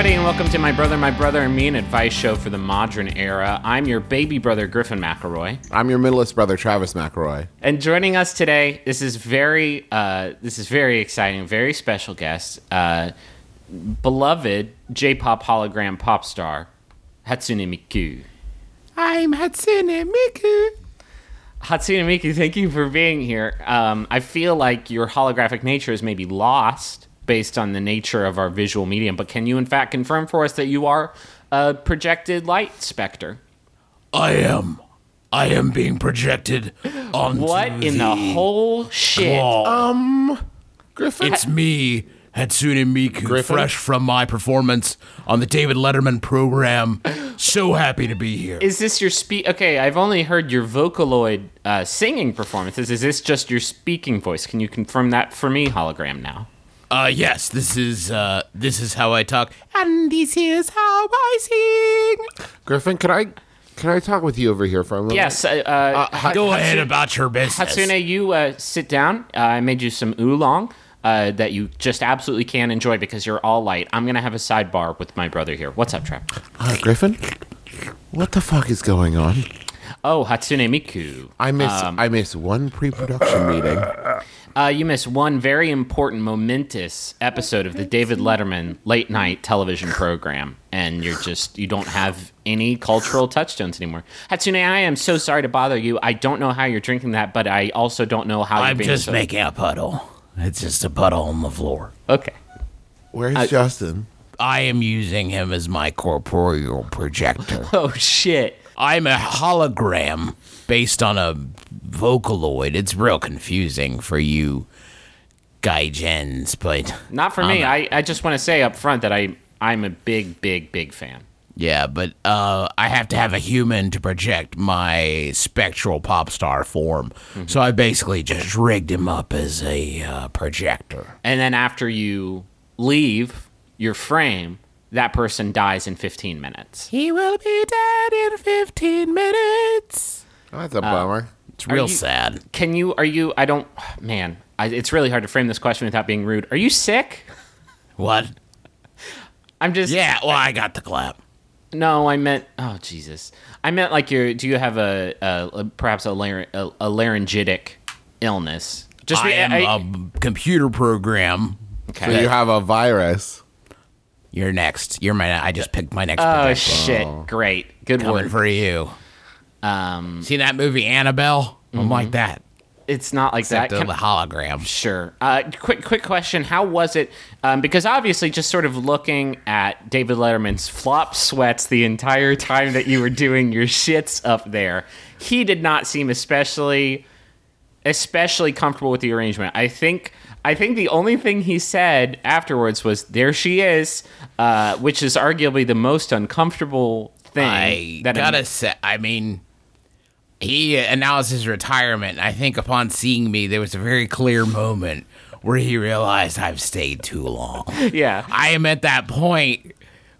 everybody, and welcome to My Brother, My Brother, and Me, an advice show for the modern era. I'm your baby brother, Griffin McElroy. I'm your middleest brother, Travis McElroy. And joining us today, this is very, uh, this is very exciting, very special guest, uh, beloved J-pop hologram pop star Hatsune Miku. I'm Hatsune Miku. Hatsune Miku, thank you for being here. Um, I feel like your holographic nature is maybe lost based on the nature of our visual medium, but can you in fact confirm for us that you are a projected light specter? I am. I am being projected onto What in the whole shit? wall. Um, Griffin. it's me, Hatsune Miku, Griffin? fresh from my performance on the David Letterman program. So happy to be here. Is this your speak? Okay, I've only heard your Vocaloid uh, singing performances. Is this just your speaking voice? Can you confirm that for me, hologram? Now, Uh, yes, this is uh, this is how I talk, and this is how I sing. Griffin, can I can I talk with you over here for a moment? yes. Uh, uh, hi- Go Hatsune- ahead about your business. Hatsune, you uh, sit down. Uh, I made you some oolong uh, that you just absolutely can enjoy because you're all light. I'm gonna have a sidebar with my brother here. What's up, Trap? Uh, Griffin, what the fuck is going on? Oh, Hatsune Miku. I miss Um, I miss one pre-production meeting. Uh, you missed one very important, momentous episode of the David Letterman late night television program, and you're just you don't have any cultural touchstones anymore. Hatsune, I am so sorry to bother you. I don't know how you're drinking that, but I also don't know how you're I'm being just so- making a puddle. It's just a puddle on the floor. Okay. Where's Justin? I am using him as my corporeal projector. Oh shit. I'm a hologram based on a Vocaloid. It's real confusing for you gaijins, but Not for me. I, I just want to say up front that I I'm a big, big, big fan. yeah, but uh, I have to have a human to project my spectral pop star form. So I basically just rigged him up as a uh, projector. And then after you leave your frame, that person dies in 15 minutes. He will be dead in 15 minutes. Oh, that's a bummer. Uh, it's real you- sad. Can you? Are you? I don't. Man, I, it's really hard to frame this question without being rude. Are you sick? What? I'm just. Yeah, well, I got the clap. No, I meant. Oh Jesus. I meant like you're. Do you have a, a, a perhaps a, lar- a, a laryngitic illness? Just I re- am I- a computer program. okay. So you have a virus. You're next. You're my. I just picked my next. oh projector. shit! Great. Good Coming work. for you. Um, See that movie Annabelle? I'm like that. it's not like Except that. the Can- hologram. Sure. Uh, quick, quick question. How was it? Um, because obviously, just sort of looking at David Letterman's flop sweats the entire time that you were doing your shits up there, he did not seem especially, especially comfortable with the arrangement. I think. I think the only thing he said afterwards was "There she is," uh, which is arguably the most uncomfortable thing. I that gotta say, I mean, he announced his retirement. and I think upon seeing me, there was a very clear moment where he realized I've stayed too long. yeah. I am at that point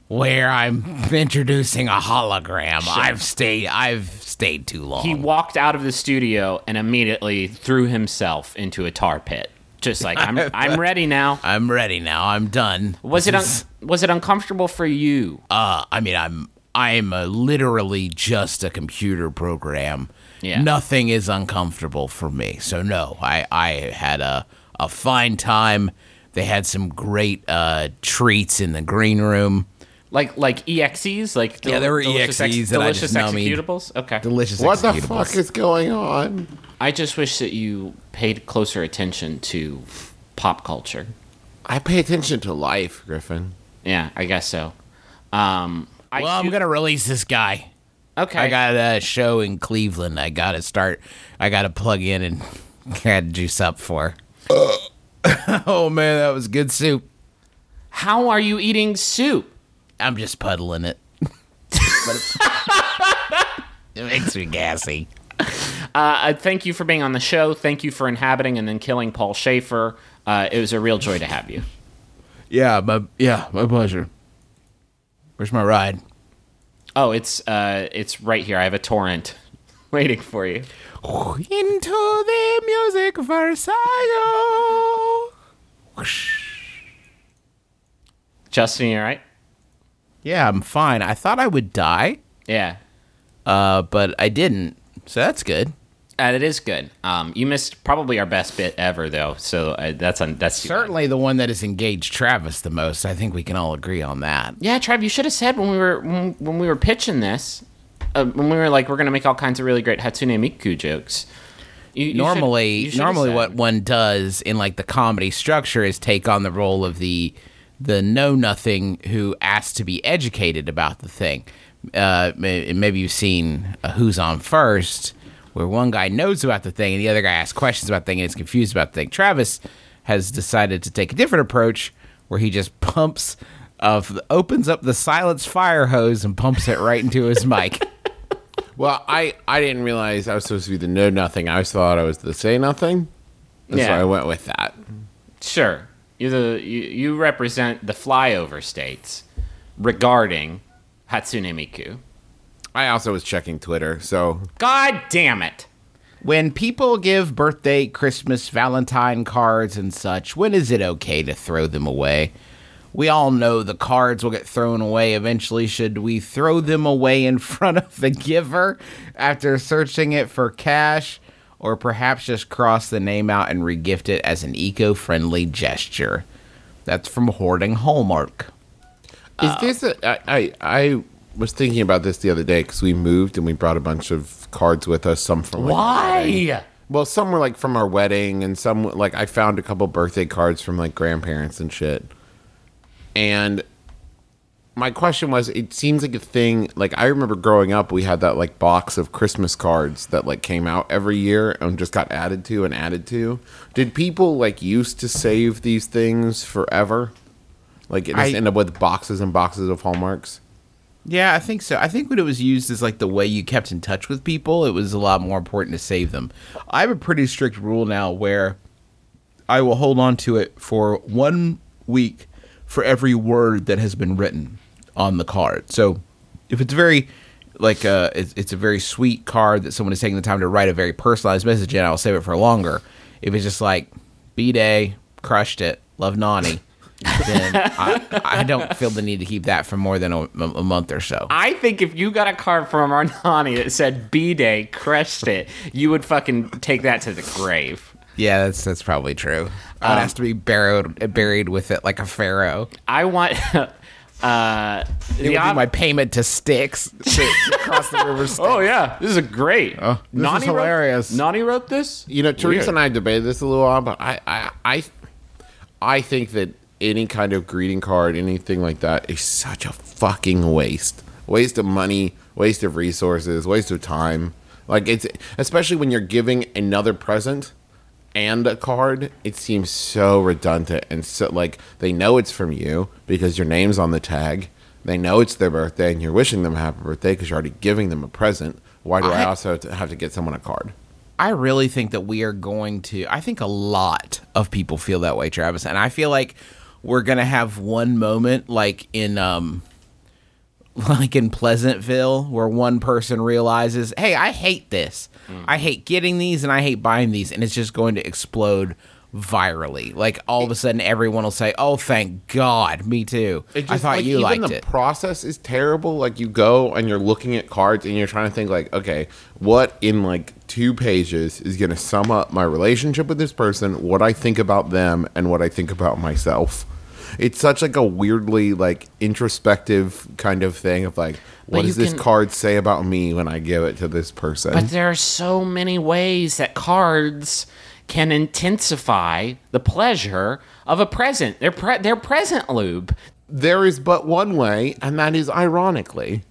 where I'm introducing a hologram. I've stayed. I've stayed too long. He walked out of the studio and immediately threw himself into a tar pit. Just like I'm, I'm ready now. I'm ready now. I'm done. Was it un- was it uncomfortable for you? uh, I mean, I'm I'm uh literally just a computer program. Yeah. Nothing is uncomfortable for me. So no, I I had a a fine time. They had some great uh, treats in the green room. Like like exes, like Yeah, there were delicious EXEs that I delicious just nummied. executables. Okay, Delicious. What the fuck is going on? I just wish that you paid closer attention to pop culture. I pay attention to life, Griffin. Yeah, I guess so. Um, I Well, I'm gonna release this guy. okay. I got a show in Cleveland. I got to start. I got to plug in and got to juice up for. oh man, that was good soup. How are you eating soup? I'm just puddling it. But it, it makes me gassy. Uh, thank you for being on the show. Thank you for inhabiting and then killing Paul Shaffer. Uh, it was a real joy to have you. Yeah, my yeah, my pleasure. Where's my ride? Oh, it's uh, it's right here. I have a torrent waiting for you. Into the music Versailles. Justin, you all right? Yeah, I'm fine. I thought I would die, Yeah, uh, but I didn't. So that's good. uh, it is good. Um, you missed probably our best bit ever, though. So uh, that's on that's Certainly the one that has engaged Travis the most. I think we can all agree on that. Yeah, Trav, you should have said when we were when, when we were pitching this, uh, when we were like, we're gonna make all kinds of really great Hatsune Miku jokes. You- you should- normally you should have normally said. what one does in like the comedy structure is take on the role of the the know nothing who asks to be educated about the thing uh maybe you've seen uh, who's on first where one guy knows about the thing and the other guy asks questions about the thing and is confused about the thing travis has decided to take a different approach where he just pumps of opens up the silence fire hose and pumps it right into his mic Well, I, I didn't realize I was supposed to be the know nothing. I always thought I was the say nothing. And so Yeah. I went with that. Sure, you're the you, you represent the flyover states regarding Hatsune Miku. I also was checking Twitter, so God damn it! When people give birthday, Christmas, Valentine cards and such, when is it okay to throw them away? We all know the cards will get thrown away eventually. Should we throw them away in front of the giver after searching it for cash? Or perhaps just cross the name out and regift it as an eco friendly gesture? That's from Hoarding Hallmark. is this a, I, I I was thinking about this the other day because we moved and we brought a bunch of cards with us. Some from like. Why? Well, some were like from our wedding, and some like I found a couple birthday cards from like grandparents and shit. And my question was, it seems like a thing. Like I remember growing up, we had that like box of Christmas cards that like came out every year and just got added to and added to. Did people like used to save these things forever? Like it just I- end up with boxes and boxes of hallmarks. Yeah, I think so. I think when it was used as like the way you kept in touch with people, it was a lot more important to save them. I have a pretty strict rule now where I will hold on to it for one week for every word that has been written on the card. So if it's very like uh it's, it's a very sweet card that someone is taking the time to write a very personalized message in, I'll save it for longer. If it's just like B Day, crushed it, love Nani, then I, I don't feel the need to keep that for more than a, a month or so. I think if you got a card from Arnani that said B Day, crushed it, you would fucking take that to the grave. Yeah, that's that's probably true. I'd have to be buried buried with it like a pharaoh. I want. Uh, It would be my payment to Styx to, to cross the river. Styx. oh yeah, this is a great. this is hilarious. Wrote, Nani wrote this. You know, Teresa Weird. and I debated this a little while, but I, I, I, I think that any kind of greeting card, anything like that, is such a fucking waste. Waste of money, waste of resources, waste of time. Like it's especially when you're giving another present and a card, it seems so redundant and so like they know it's from you because your name's on the tag. They know it's their birthday and you're wishing them a happy birthday because you're already giving them a present. Why do I, I- also have to, have to get someone a card? I really think that we are going to. I think a lot of people feel that way, Travis, and I feel like we're gonna have one moment, like in um, like in Pleasantville, where one person realizes, "Hey, I hate this. I mm. hate getting these, and I hate buying these," and it's just going to explode virally. Like all of a sudden, everyone will say, "Oh, thank God, me too." It I thought like, you even liked the it. process is terrible. Like you go and you're looking at cards and you're trying to think like, okay, what in like two pages is going to sum up my relationship with this person, what I think about them, and what I think about myself. It's such like a weirdly like introspective kind of thing of like, what does this can- card say about me when I give it to this person? But there are so many ways that cards can intensify the pleasure of a present. They're pre- they're present lube. there is but one way, and that is ironically.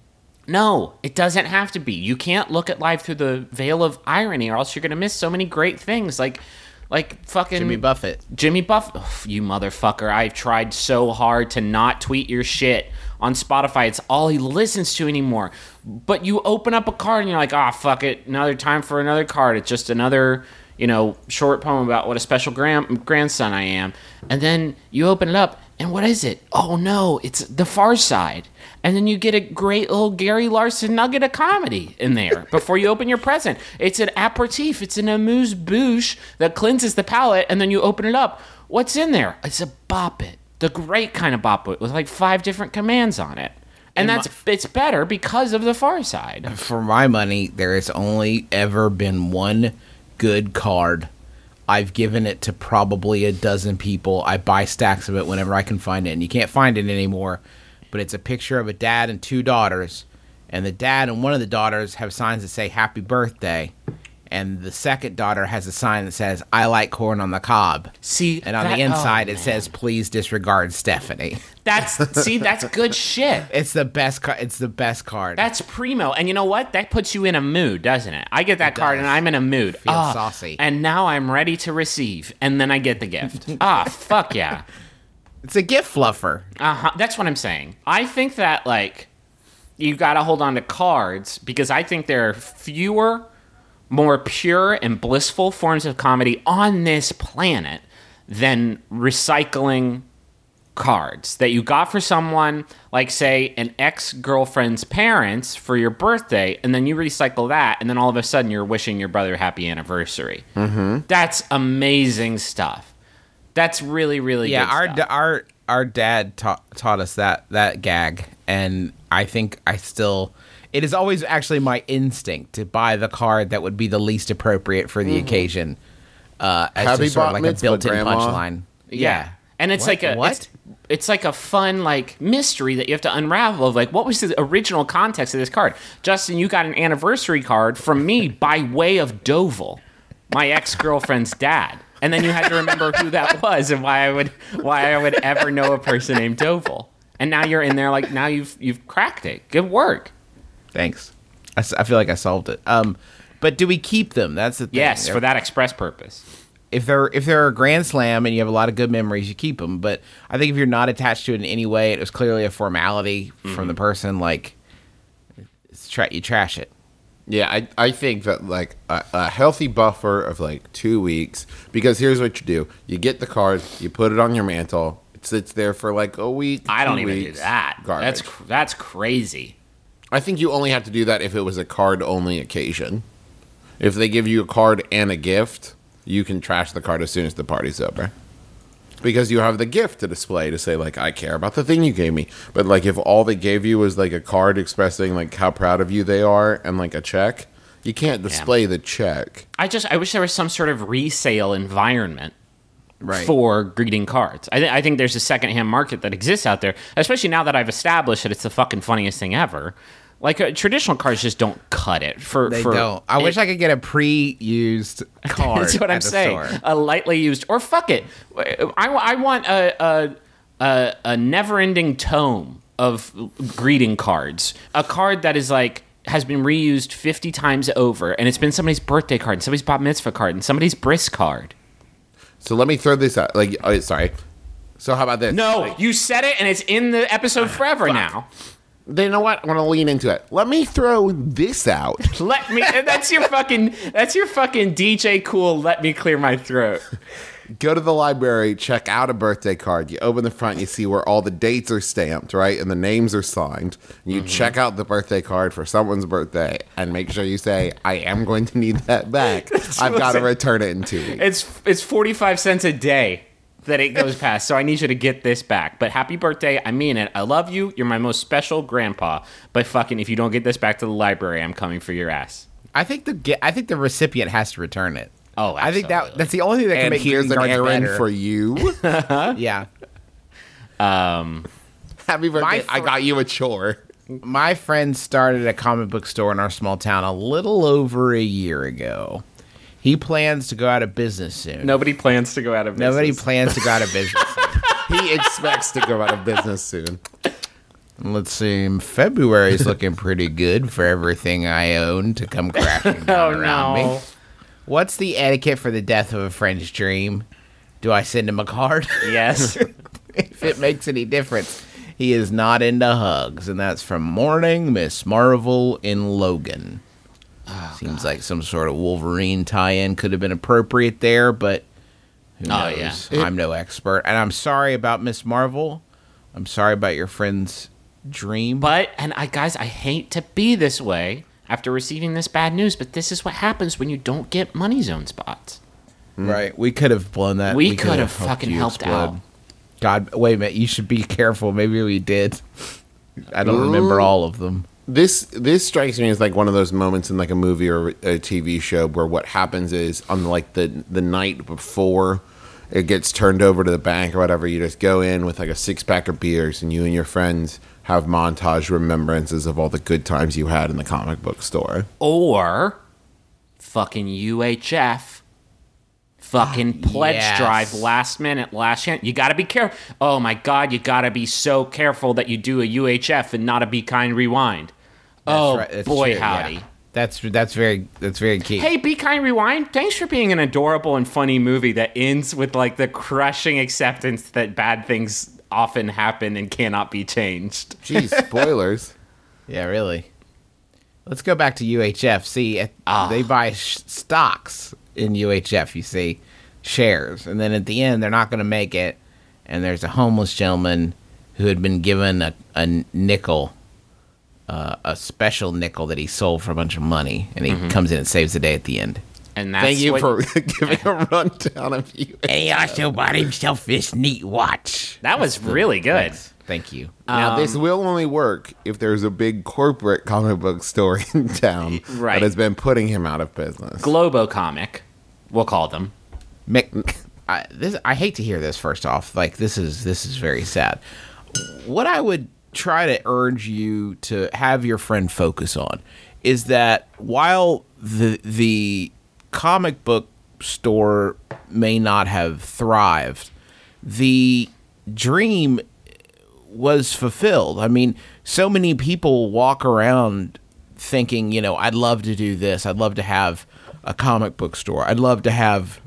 No, it doesn't have to be. You can't look at life through the veil of irony, or else you're gonna miss so many great things. Like, like fucking Jimmy Buffett. Jimmy Buff, Ugh, you motherfucker! I've tried so hard to not tweet your shit on Spotify. It's all he listens to anymore. But you open up a card and you're like, ah, fuck it, another time for another card. It's just another, you know, short poem about what a special grand- grandson I am. And then you open it up, and what is it? Oh no, it's The Far Side. And then you get a great little Gary Larson nugget of comedy in there before you open your present. It's an aperitif. It's an amuse bouche that cleanses the palate, and then you open it up. What's in there? It's a bop it, the great kind of bop it with like five different commands on it, and that's it's better because of the Far Side. For my money, there has only ever been one good card. I've given it to probably a dozen people. I buy stacks of it whenever I can find it, and you can't find it anymore. But it's a picture of a dad and two daughters, and the dad and one of the daughters have signs that say "Happy Birthday," and the second daughter has a sign that says "I like corn on the cob." See, And on that- the inside, oh, it says "Please disregard Stephanie." that's see that's good shit. It's the best. Ca- it's the best card. That's primo, and you know what? That puts you in a mood, doesn't it? I get that card, does. and I'm in a mood. Feel Ah, saucy. and now I'm ready to receive, and then I get the gift. ah, fuck yeah. it's a gift fluffer. Uh-huh. That's what I'm saying. I think that like you got to hold on to cards because I think there are fewer, more pure and blissful forms of comedy on this planet than recycling cards that you got for someone like say an ex-girlfriend's parents for your birthday and then you recycle that and then all of a sudden you're wishing your brother happy anniversary. Mm-hmm. that's amazing stuff. That's really really yeah good our our our dad taught taught us that that gag and i think i still it is always actually my instinct to buy the card that would be the least appropriate for the occasion uh as Happy just sort of like a built-in Grandma. punchline Yeah. And it's What? like a What? It's, it's like a fun like mystery that you have to unravel of like what was the original context of this card. Justin, you got an anniversary card from me by way of Doval, my ex-girlfriend's dad. And then you had to remember who that was and why I would why I would ever know a person named Doval. And now you're in there like now you've you've cracked it. Good work. Thanks I feel like i solved it um but do we keep them that's the thing Yes, They're- for that express purpose. if they're if they're a grand slam and you have a lot of good memories, you keep them. But I think if you're not attached to it in any way, it was clearly a formality from the person. Like, it's tra- you trash it. Yeah, I, I think that like a, a healthy buffer of like two weeks because here's what you do: you get the card, you put it on your mantle, it sits there for like a week. I don't two even do weeks, that. Garbage. That's cr- that's crazy. I think you only have to do that if it was a card only occasion. If they give you a card and a gift, you can trash the card as soon as the party's over. Because you have the gift to display to say like I care about the thing you gave me. But like if all they gave you was like a card expressing like how proud of you they are and like a check, you can't display the check. I just I wish there was some sort of resale environment Right. for greeting cards. I, th- I think there's a secondhand market that exists out there, especially now that I've established that it's the fucking funniest thing ever. Like uh, traditional cards just don't cut it for. They for don't. I it- wish I could get a pre-used card. That's what I'm saying. store. A lightly used, or fuck it. I, I want a a, a, a never-ending tome of greeting cards. A card that is like has been reused 50 times over, and it's been somebody's birthday card, and somebody's bat mitzvah card, and somebody's bris card. So let me throw this out. Like, oh, sorry. So how about this? No, Like, you said it, and it's in the episode forever now. Then you know what? I want to lean into it. Let me throw this out. Let me. That's your fucking. That's your fucking DJ cool. Let me clear my throat. Go to the library, check out a birthday card. You open the front, you see where all the dates are stamped, right? And the names are signed. You mm-hmm. check out the birthday card for someone's birthday and make sure you say, I am going to need that back. I've got to return it in two weeks. It's it's forty five cents a day that it goes past. So I need you to get this back. But happy birthday! I mean it. I love you. You're my most special grandpa. But fucking, if you don't get this back to the library, I'm coming for your ass. I think the I think the recipient has to return it. Oh, I think that that's the only thing that can and make here's greeting an errand better. for you. yeah. Um, happy birthday. I got you a chore. My friend started a comic book store in our small town a little over a year ago. He plans to go out of business soon. Nobody plans to go out of business. Nobody plans to go out of business. he expects to go out of business soon. Let's see. February's looking pretty good for everything I own to come crashing down Oh, around no. me. What's the etiquette for the death of a friend's dream? Do I send him a card? Yes. if it makes any difference. He is not into hugs, and that's from Morning Miss Marvel in Logan. Oh, Seems like some sort of Wolverine tie-in could have been appropriate there, but who Oh, knows? yeah. I'm no expert, and I'm sorry about Miss Marvel. I'm sorry about your friend's dream. But and I guys, I hate to be this way after receiving this bad news, but this is what happens when you don't get money zone spots. Hmm. right, we could have blown that. We could could have fucking you helped out. God, wait a minute. You should be careful. Maybe we did. I don't remember all of them. This this strikes me as like one of those moments in like a movie or a TV show where what happens is on like the the night before it gets turned over to the bank or whatever, you just go in with like a six pack of beers and you and your friends have montage remembrances of all the good times you had in the comic book store. Or fucking UHF. Fucking ah, pledge yes. drive last minute, last chance. You gotta be careful. Oh my god, you gotta be so careful that you do a UHF and not a Be Kind Rewind. Oh right, that's boy, true, yeah. howdy. That's that's very that's very key. Hey, Be Kind Rewind, thanks for being an adorable and funny movie that ends with like the crushing acceptance that bad things often happen and cannot be changed. Geez, spoilers. Yeah, really. Let's go back to UHF. See, at- Ah. they buy sh- stocks in UHF. You see, shares, and then at the end, they're not going to make it. And there's a homeless gentleman who had been given a, a nickel, uh, a special nickel that he sold for a bunch of money, and he comes in and saves the day at the end. And that's Thank you what- for giving a rundown of you. And he also bought himself this neat watch. that was really good. Thank you. Now, this Um, will only work if there's a big corporate comic book store in town Right. that has been putting him out of business. Globo comic, we'll call them. Mick, I, this I hate to hear this. First off, like this is this is very sad. What I would try to urge you to have your friend focus on is that while the the comic book store may not have thrived, the dream was fulfilled. I mean, so many people walk around thinking, you know, I'd love to do this. I'd love to have a comic book store. I'd love to have,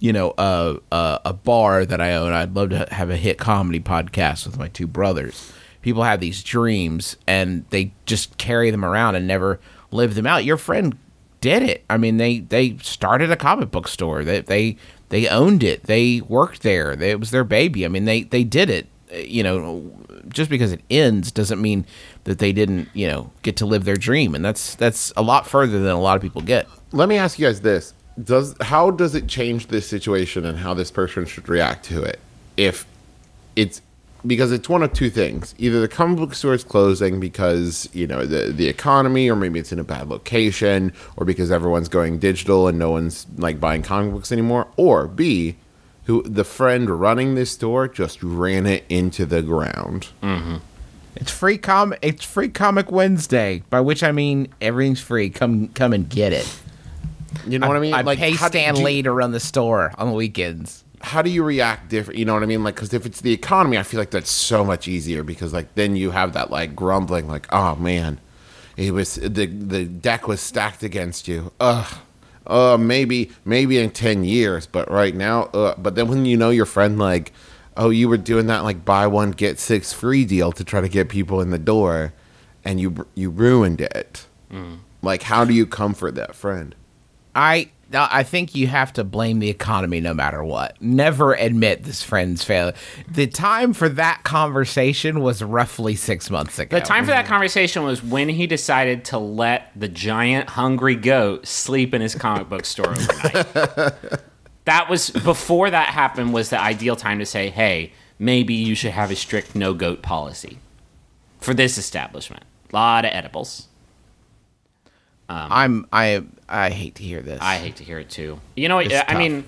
you know, a a, a bar that I own. I'd love to have a hit comedy podcast with my two brothers. People have these dreams and they just carry them around and never live them out. Your friend did it. I mean, they they started a comic book store. They they they owned it. They worked there. They, it was their baby. I mean, they they did it. You know, just because it ends doesn't mean that they didn't, you know, get to live their dream. And that's that's a lot further than a lot of people get. Let me ask you guys this: Does how does it change this situation and how this person should react to it? If it's because it's one of two things: either the comic book store is closing because you know the the economy, or maybe it's in a bad location, or because everyone's going digital and no one's like buying comic books anymore, or B, who the friend running this store just ran it into the ground. Mm-hmm. It's free com. It's free comic Wednesday, by which I mean everything's free. Come come and get it. You know what I mean? I pay how- Stan do Lee to run the store on the weekends. How do you react different you know what i mean? Like because if it's the economy i feel like that's so much easier because like then you have that like grumbling like oh man it was the the deck was stacked against you. Ugh. Uh maybe maybe in 10 years but right now uh, but then when you know your friend like oh you were doing that like buy one get six free deal to try to get people in the door and you you ruined it. Like how do you comfort that friend? I I think you have to blame the economy no matter what. Never admit this friend's failure. The time for that conversation was roughly six months ago. The time for that mm-hmm. conversation was when he decided to let the giant hungry goat sleep in his comic book store overnight. that was before that happened was the ideal time to say, "Hey, maybe you should have a strict no goat policy for this establishment." A lot of edibles. Um, I'm I I hate to hear this. I hate to hear it too. You know, It's I tough. mean,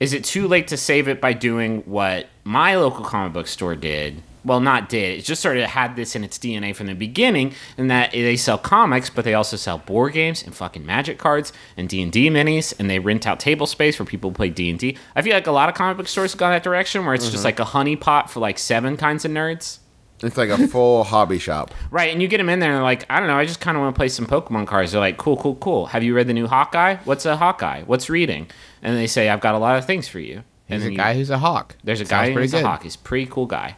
is it too late to save it by doing what my local comic book store did well, not did. It just sort of had this in its DNA from the beginning, and that they sell comics, but they also sell board games and fucking Magic cards and D and D minis, and they rent out table space for people who play D and D. I feel like a lot of comic book stores have gone that direction, where it's just mm-hmm. like a honey pot for like seven kinds of nerds. It's like a full hobby shop. Right, and you get them in there and they're like, I don't know, I just kind of want to play some Pokemon cards. They're like, cool, cool, cool. Have you read the new Hawkeye? What's a Hawkeye? What's reading? And they say, I've got a lot of things for you. And He's then a you- guy who's a hawk. there's a Sounds guy pretty who's a good. hawk. He's a pretty cool guy.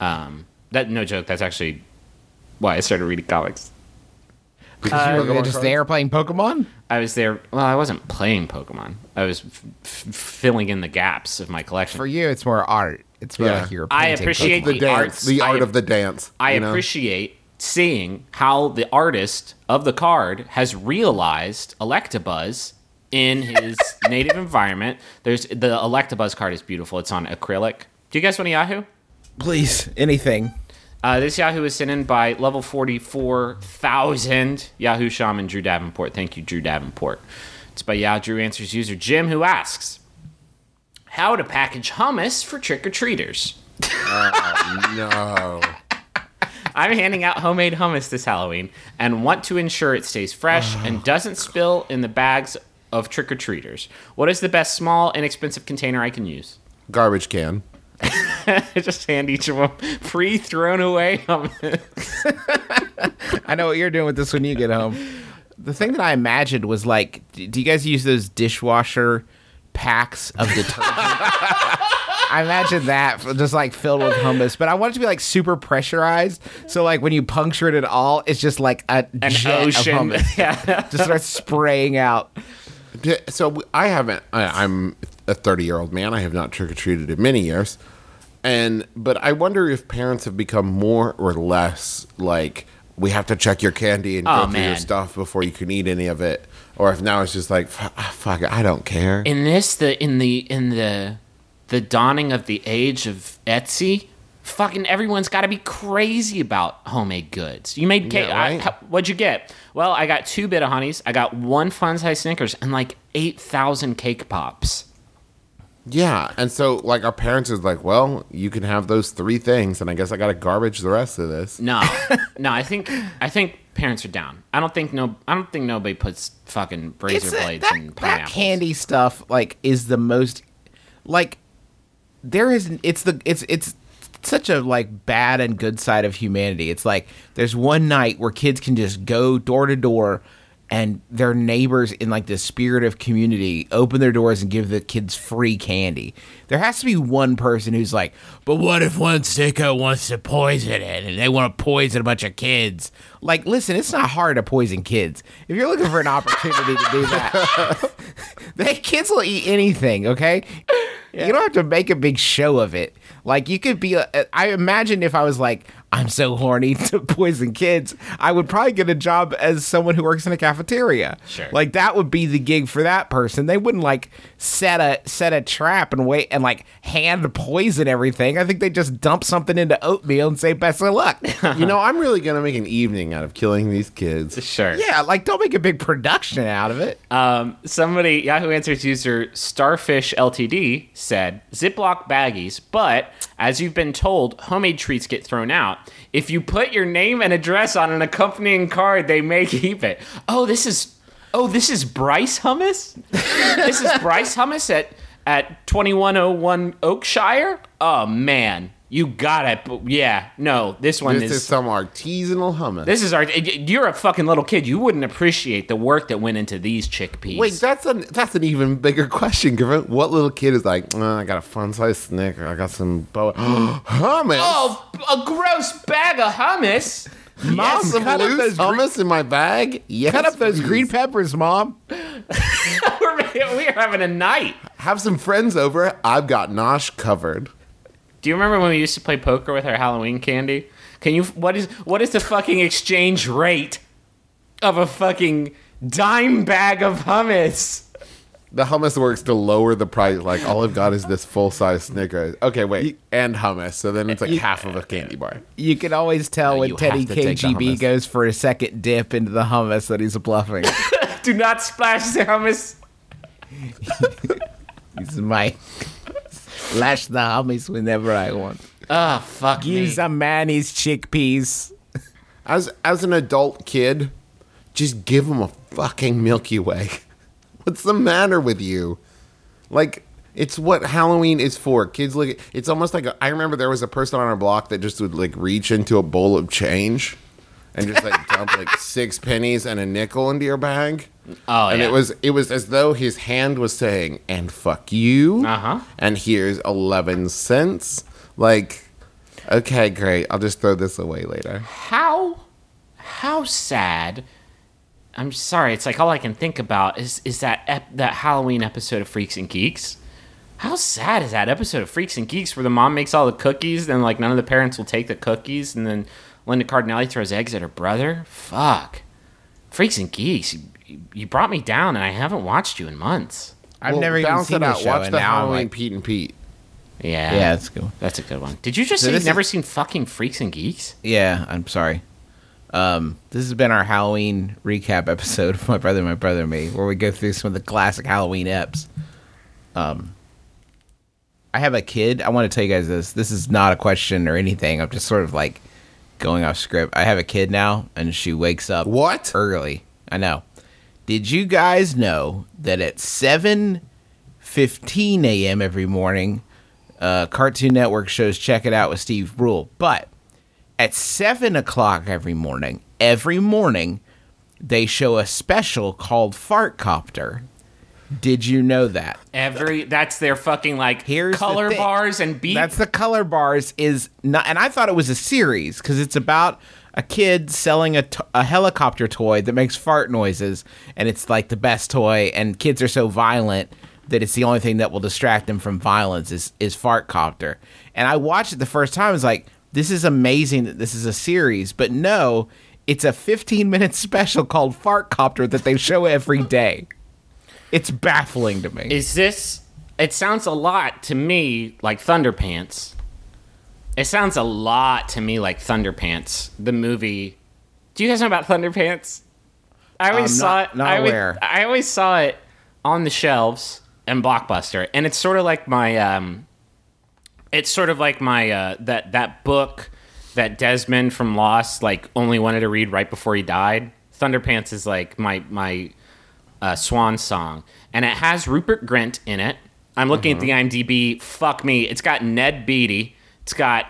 Um, that no joke. That's actually why I started reading comics. Because You uh, were just there playing Pokemon. I was there. Well, I wasn't playing Pokemon. I was f- f- filling in the gaps of my collection. For you, it's more art. It's more Yeah. like you're. I painting appreciate the the dance, arts. the I- art of the dance. I you know? appreciate seeing how the artist of the card has realized Electabuzz in his native environment. There's the Electabuzz card is beautiful. It's on acrylic. Do you guys want a Yahoo? Please, anything. Uh, this Yahoo is sent in by level 44,000 Yahoo Shaman Drew Davenport. Thank you, Drew Davenport. It's by Yahoo Drew Answers user Jim, who asks How to package hummus for trick or treaters? No. I'm handing out homemade hummus this Halloween and want to ensure it stays fresh and doesn't spill in the bags of trick or treaters. What is the best small, inexpensive container I can use? Garbage can. Just hand each of them pre thrown away hummus. I know what you're doing with this when you get home. The thing that I imagined was like, do you guys use those dishwasher packs of detergent? I imagine that just like filled with hummus, but I want it to be like super pressurized. So like when you puncture it at all, it's just like a An jet ocean. of hummus. Yeah. Just starts spraying out. So I haven't. I, I'm a 30 year old man. I have not trick or treated in many years, and but I wonder if parents have become more or less like we have to check your candy and go Oh, through your stuff before you can eat any of it, or if now it's just like "F- ah, fuck I don't care. in this the in the in the the dawning of the age of Etsy, fucking everyone's got to be crazy about homemade goods. You made cake. Yeah, I- right. how- what'd you get? Well, I got two Bit-O-Honeys. I got one fun size Snickers and like eight thousand cake pops. Yeah, and so like our parents is like, well, you can have those three things, and I guess I got to garbage the rest of this. No, no. I think I think parents are down. I don't think no. I don't think nobody puts fucking razor It's a- blades that, in that candy stuff like is the most like there is it's the it's it's such a like bad and good side of humanity it's like there's one night where kids can just go door to door and their neighbors in like the spirit of community open their doors and give the kids free candy there has to be one person who's like but what if one sicko wants to poison it and they want to poison a bunch of kids like listen it's not hard to poison kids if you're looking for an opportunity to do that they kids will eat anything, okay? You don't have to make a big show of it. Like you could be a, I imagine if I was like I'm so horny to poison kids, I would probably get a job as someone who works in a cafeteria. Sure. Like that would be the gig for that person. They wouldn't like set a set a trap and wait and like hand poison everything. I think they just dump something into oatmeal and say best of luck. you know, I'm really gonna make an evening out of killing these kids. Sure. yeah, like don't make a big production out of it. Um, somebody, Yahoo Answers user Starfish Ltd said Ziploc baggies, but as you've been told, homemade treats get thrown out. If you put your name and address on an accompanying card, they may keep it. Oh, this is oh, this is Bryce Hummus. this is Bryce Hummus at at twenty one oh one Oakshire. Oh man, you got it. Yeah, no, this one This is some artisanal hummus. This is our. You're a fucking little kid. You wouldn't appreciate the work that went into these chickpeas. Wait, that's an that's an even bigger question, Griffin. What little kid is like? "Uh, I got a fun size Snicker. I got some boa hummus. oh, a gross bag of hummus. Mom, some cut up loose those green- hummus in my bag. Yes, Cut up those please. green peppers, mom. we're, we're having a night. Have some friends over. I've got Nosh covered. Do you remember when we used to play poker with our Halloween candy? Can you? What is what is the fucking exchange rate of a fucking dime bag of hummus? The hummus works to lower the price. Like all I've got is this full size Snicker. Okay, wait, and hummus. So then it's like half of a candy bar. You can always tell No, when Teddy have to take the KGB goes for a second dip into the hummus that he's bluffing. Do not splash the hummus. he's my slash the hummus whenever I want. Oh fuck me. Use a man his chickpeas. As as an adult kid, just give him a fucking Milky Way. What's the matter with you? Like it's what Halloween is for. Kids look at it's almost like a, I remember there was a person on our block that just would like reach into a bowl of change and just like dump like six pennies and a nickel into your bag. Oh, and yeah. it was it was as though his hand was saying, "And fuck you." Uh-huh. And here's eleven cents. Like, okay, great. I'll just throw this away later. how how sad i'm sorry it's like all i can think about is is that ep- that halloween episode of freaks and geeks how sad is that episode of freaks and geeks where the mom makes all the cookies and like none of the parents will take the cookies and then linda cardellini throws eggs at her brother fuck freaks and geeks you, you brought me down and i haven't watched you in months I've Well, never even seen it the out. show, Watch the Halloween like, Pete and Pete. yeah yeah, that's cool. that's a good one did you just So say you've is- never seen fucking freaks and geeks Yeah, I'm sorry. Um, this has been our Halloween recap episode of My Brother, My Brother, and Me, where we go through some of the classic Halloween eps. Um, I have a kid. I want to tell you guys this. This is not a question or anything. I'm just sort of like going off script. I have a kid now, and she wakes up What? early. I know. Did you guys know that at seven fifteen a.m. every morning, uh, Cartoon Network shows "Check It Out" with Steve Brule, but at seven o'clock every morning, every morning, they show a special called Fart Copter. Did you know that? Every that's their fucking like Here's color bars and beat. That's the color bars is not, and I thought it was a series because it's about a kid selling a, t- a helicopter toy that makes fart noises, and it's like the best toy. And kids are so violent that it's the only thing that will distract them from violence is is fart copter. And I watched it the first time. I was like, this is amazing that this is a series, but no, it's a 15 minute special called Fart Copter that they show every day. It's baffling to me. Is this? It sounds a lot to me like Thunderpants. It sounds a lot to me like Thunderpants, the movie. Do you guys know about Thunderpants? I always I'm saw not- it. not I, always- aware. I always saw it on the shelves in Blockbuster, and it's sort of like my. um It's sort of like my uh, that that book that Desmond from Lost like only wanted to read right before he died. Thunderpants is like my my uh, swan song, and it has Rupert Grint in it. I'm looking at the IMDb. Fuck me, it's got Ned Beatty. It's got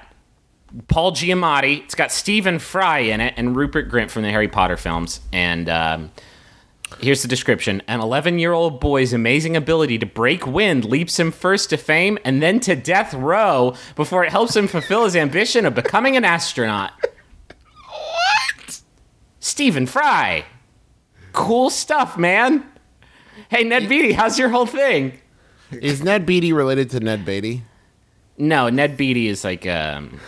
Paul Giamatti. It's got Stephen Fry in it, and Rupert Grint from the Harry Potter films. And um, here's the description: An 11 year old boy's amazing ability to break wind leaps him first to fame and then to death row before it helps him fulfill his ambition of becoming an astronaut. what? Stephen Fry. Cool stuff, man. Hey, Ned Beatty, how's your whole thing? Is Ned Beatty related to Ned Beatty? No, Ned Beatty is like um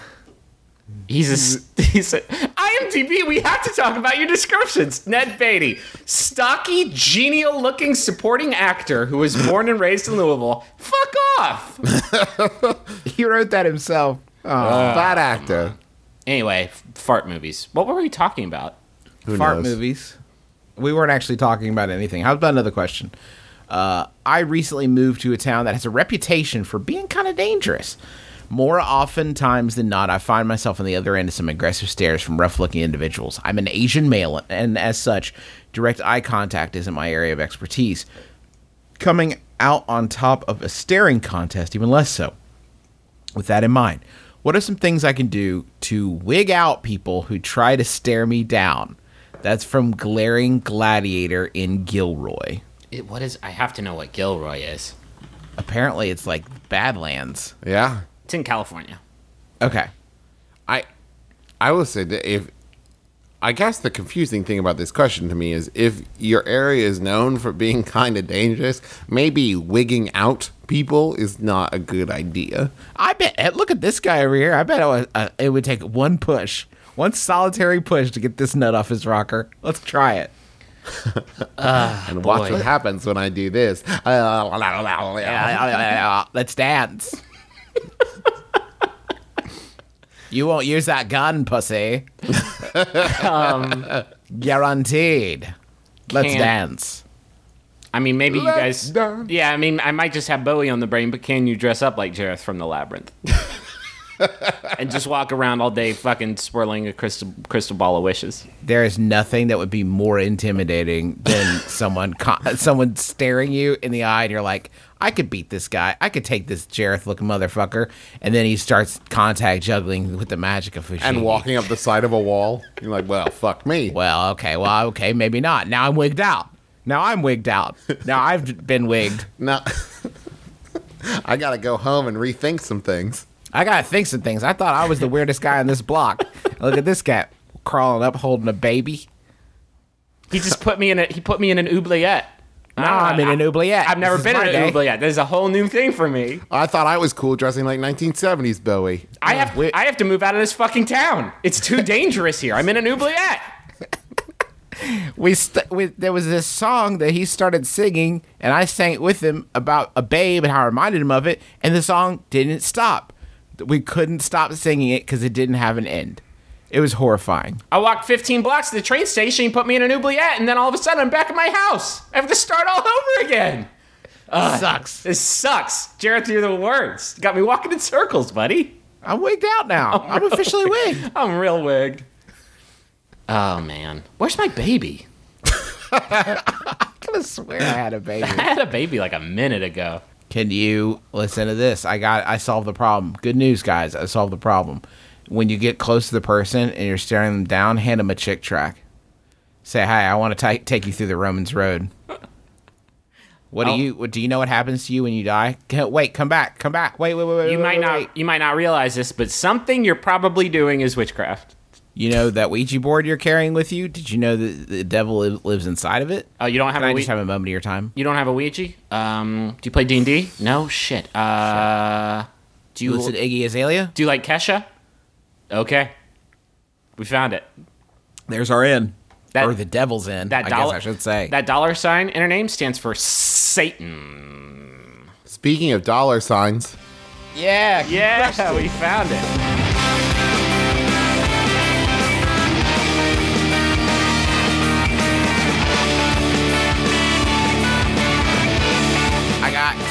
he's a s- he's a IMDb, we have to talk about your descriptions. Ned Beatty, stocky, genial looking supporting actor who was born and raised in Louisville. Fuck off. he wrote that himself. Bad actor. Anyway, fart movies. What were we talking about? Who fart knows? movies. We weren't actually talking about anything. How about another question? Uh, I recently moved to a town that has a reputation for being kind of dangerous. More often times than not, I find myself on the other end of some aggressive stares from rough looking individuals. I'm an Asian male, and as such, direct eye contact isn't my area of expertise. Coming out on top of a staring contest, even less so. With that in mind, what are some things I can do to wig out people who try to stare me down? That's from Glaring Gladiator in Gilroy. It, what is I have to know what Gilroy is. Apparently, it's like Badlands. Yeah. It's in California. Okay. I I will say that if I guess the confusing thing about this question to me is if your area is known for being kind of dangerous, maybe wigging out people is not a good idea. I bet. eh, Look at this guy over here. I bet it would, uh, it would take one push, one solitary push to get this nut off his rocker. Let's try it. Ah, and watch boy. what happens when I do this. Let's dance. you won't use that gun, pussy. Um, Guaranteed. Let's dance. I mean, maybe you Let's guys. dance. Yeah, I mean, I might just have Bowie on the brain, but can you dress up like Jareth from the Labyrinth? And just walk around all day fucking swirling a crystal crystal ball of wishes. There is nothing that would be more intimidating than someone co- someone staring you in the eye and you're like, I could beat this guy. I could take this Jareth looking motherfucker. And then he starts contact juggling with the magic of Fushigi. and walking up the side of a wall. You're like, well, fuck me. Well, okay, well, okay, maybe not. Now I'm wigged out. Now I'm wigged out. Now I've been wigged. Now, I gotta go home and rethink some things. I gotta think some things. I thought I was the weirdest guy on this block. Look at this cat crawling up, holding a baby. He just put me in a he put me in an oubliette. Now I'm in an oubliette. I've never This been in an day. oubliette. This is a whole new thing for me. I thought I was cool dressing like 1970s Bowie. I have wait. I have to move out of this fucking town. It's too dangerous here. I'm in an oubliette. we, st- we there was this song that he started singing and i sang it with him about a babe and how i reminded him of it and the song didn't stop we couldn't stop singing it because it didn't have an end it was horrifying I walked 15 blocks to the train station. He put me in an oubliette, and then all of a sudden I'm back at my house. I have to start all over again. It sucks This sucks. Jareth, you're the worst. Got me walking in circles, buddy. i'm wigged out now i'm officially wigged I'm real wigged. Oh man, where's my baby? i could have swear i had a baby I had a baby like a minute ago. Can you listen to this i got i solved the problem good news guys i solved the problem when you get close to the person and you're staring them down hand them a Chick tract say hi i want to take you through the romans road What do Oh. you? What do you know? What happens to you when you die? Ca- Wait, come back, come back. Wait, wait, wait, wait. You wait, might wait, not wait. you might not realize this, but something you're probably doing is witchcraft. You know that Ouija board you're carrying with you? Did you know that the devil lives inside of it? Oh, you don't have Can a I just Ouija? have a moment of your time? You don't have a Ouija? Um, do you play D and D? No shit. Uh, do You you listen to Iggy Azalea? do you like Kesha? Okay, we found it. There's our in. That- or the devil's in. That I dollar, guess I should say. that dollar sign in her name stands for Satan. Speaking of dollar signs, yeah, Yeah, we found it.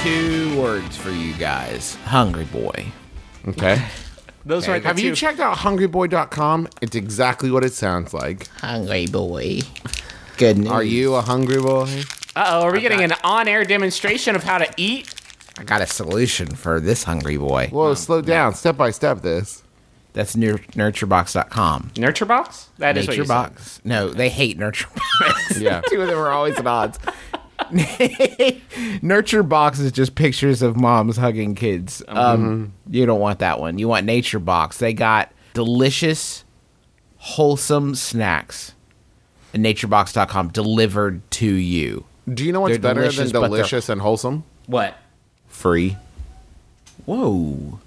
Two words for you guys. Hungry boy. okay. Those were the Have you two- checked out hungryboy.com? It's exactly what it sounds like. Hungry boy. Good news. Are you a hungry boy? Uh-oh, are we getting an on-air demonstration of how to eat? I got a solution for this hungry boy. Whoa, slow down. Step by step this. That's nur- nurturebox.com. Nurture box? That is what you said. NatureBox. No, they hate NurtureBox. Yeah. Two of them are always at odds. NurtureBox is just pictures of moms hugging kids. Um, you don't want that one. You want NatureBox. They got delicious, wholesome snacks. And NatureBox.com delivered to you. Do you know what's They're better delicious, than delicious and wholesome? What? Free. Whoa.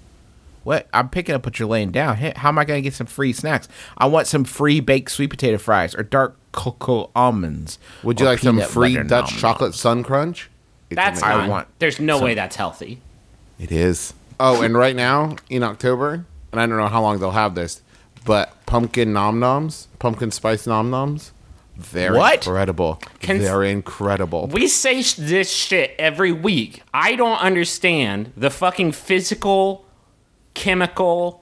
What? I'm picking up what you're laying down. Hey, how am I going to get some free snacks? I want some free baked sweet potato fries or dark cocoa almonds. Would you like some free Dutch nom chocolate sun crunch? It's That's amazing. not. I want there's no some- way that's healthy. It is. Oh, and right now in October, and I don't know how long they'll have this, but pumpkin nom noms, pumpkin spice nom noms, they're What? incredible. Can- they're incredible. We say sh- this shit every week. I don't understand the fucking physical, chemical,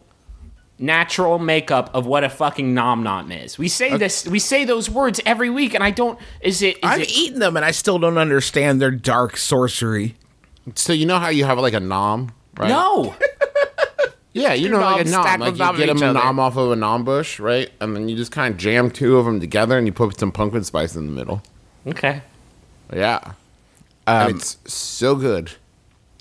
natural makeup of what a fucking nom nom is. We say this. We say those words every week, and I don't. Is it? Is I've it? eaten them and I still don't understand their dark sorcery. So you know how you have like a nom, right? No. Yeah, you Two know, like a nom. Like you get a nom off of a nom bush, right? And then you just kind of jam two of them together, and you put some pumpkin spice in the middle. okay. Yeah, Um, and it's so good.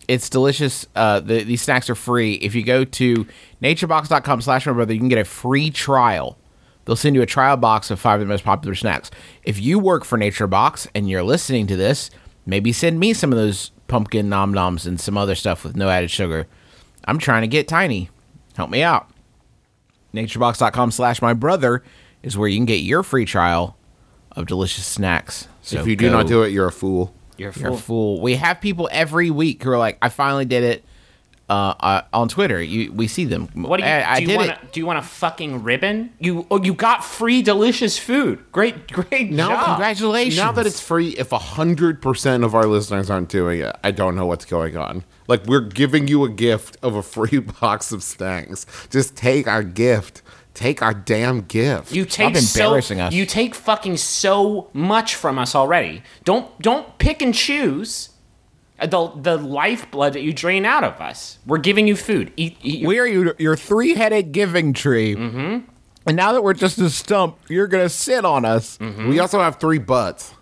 It's delicious. Uh, the, these snacks are free. If you go to naturebox.com slash my brother, you can get a free trial. They'll send you a trial box of five of the most popular snacks. If you work for NatureBox and you're listening to this, maybe send me some of those pumpkin nom noms and some other stuff with no added sugar. I'm trying to get tiny. Help me out. Naturebox.com slash my brother is where you can get your free trial of delicious snacks. So if you do go. not do it, you're a fool. You're a You're a fool. fool. We have people every week who are like, I finally did it. uh, uh, on Twitter. You we see them. What do you, I, I do you did want? it. Do you want a fucking ribbon? You oh, you got free delicious food. Great, great No, job. Congratulations. Now that it's free, if hundred percent of our listeners aren't doing it, I don't know what's going on. Like we're giving you a gift of a free box of snacks. Just take our gift. Take our damn gift. You take embarrassing so, us. You take fucking so much from us already. Don't don't pick and choose the the lifeblood that you drain out of us. We're giving you food. Eat. eat your, we are your, your three headed giving tree. Mm-hmm. And now that we're just a stump, you're gonna sit on us. we also have three butts.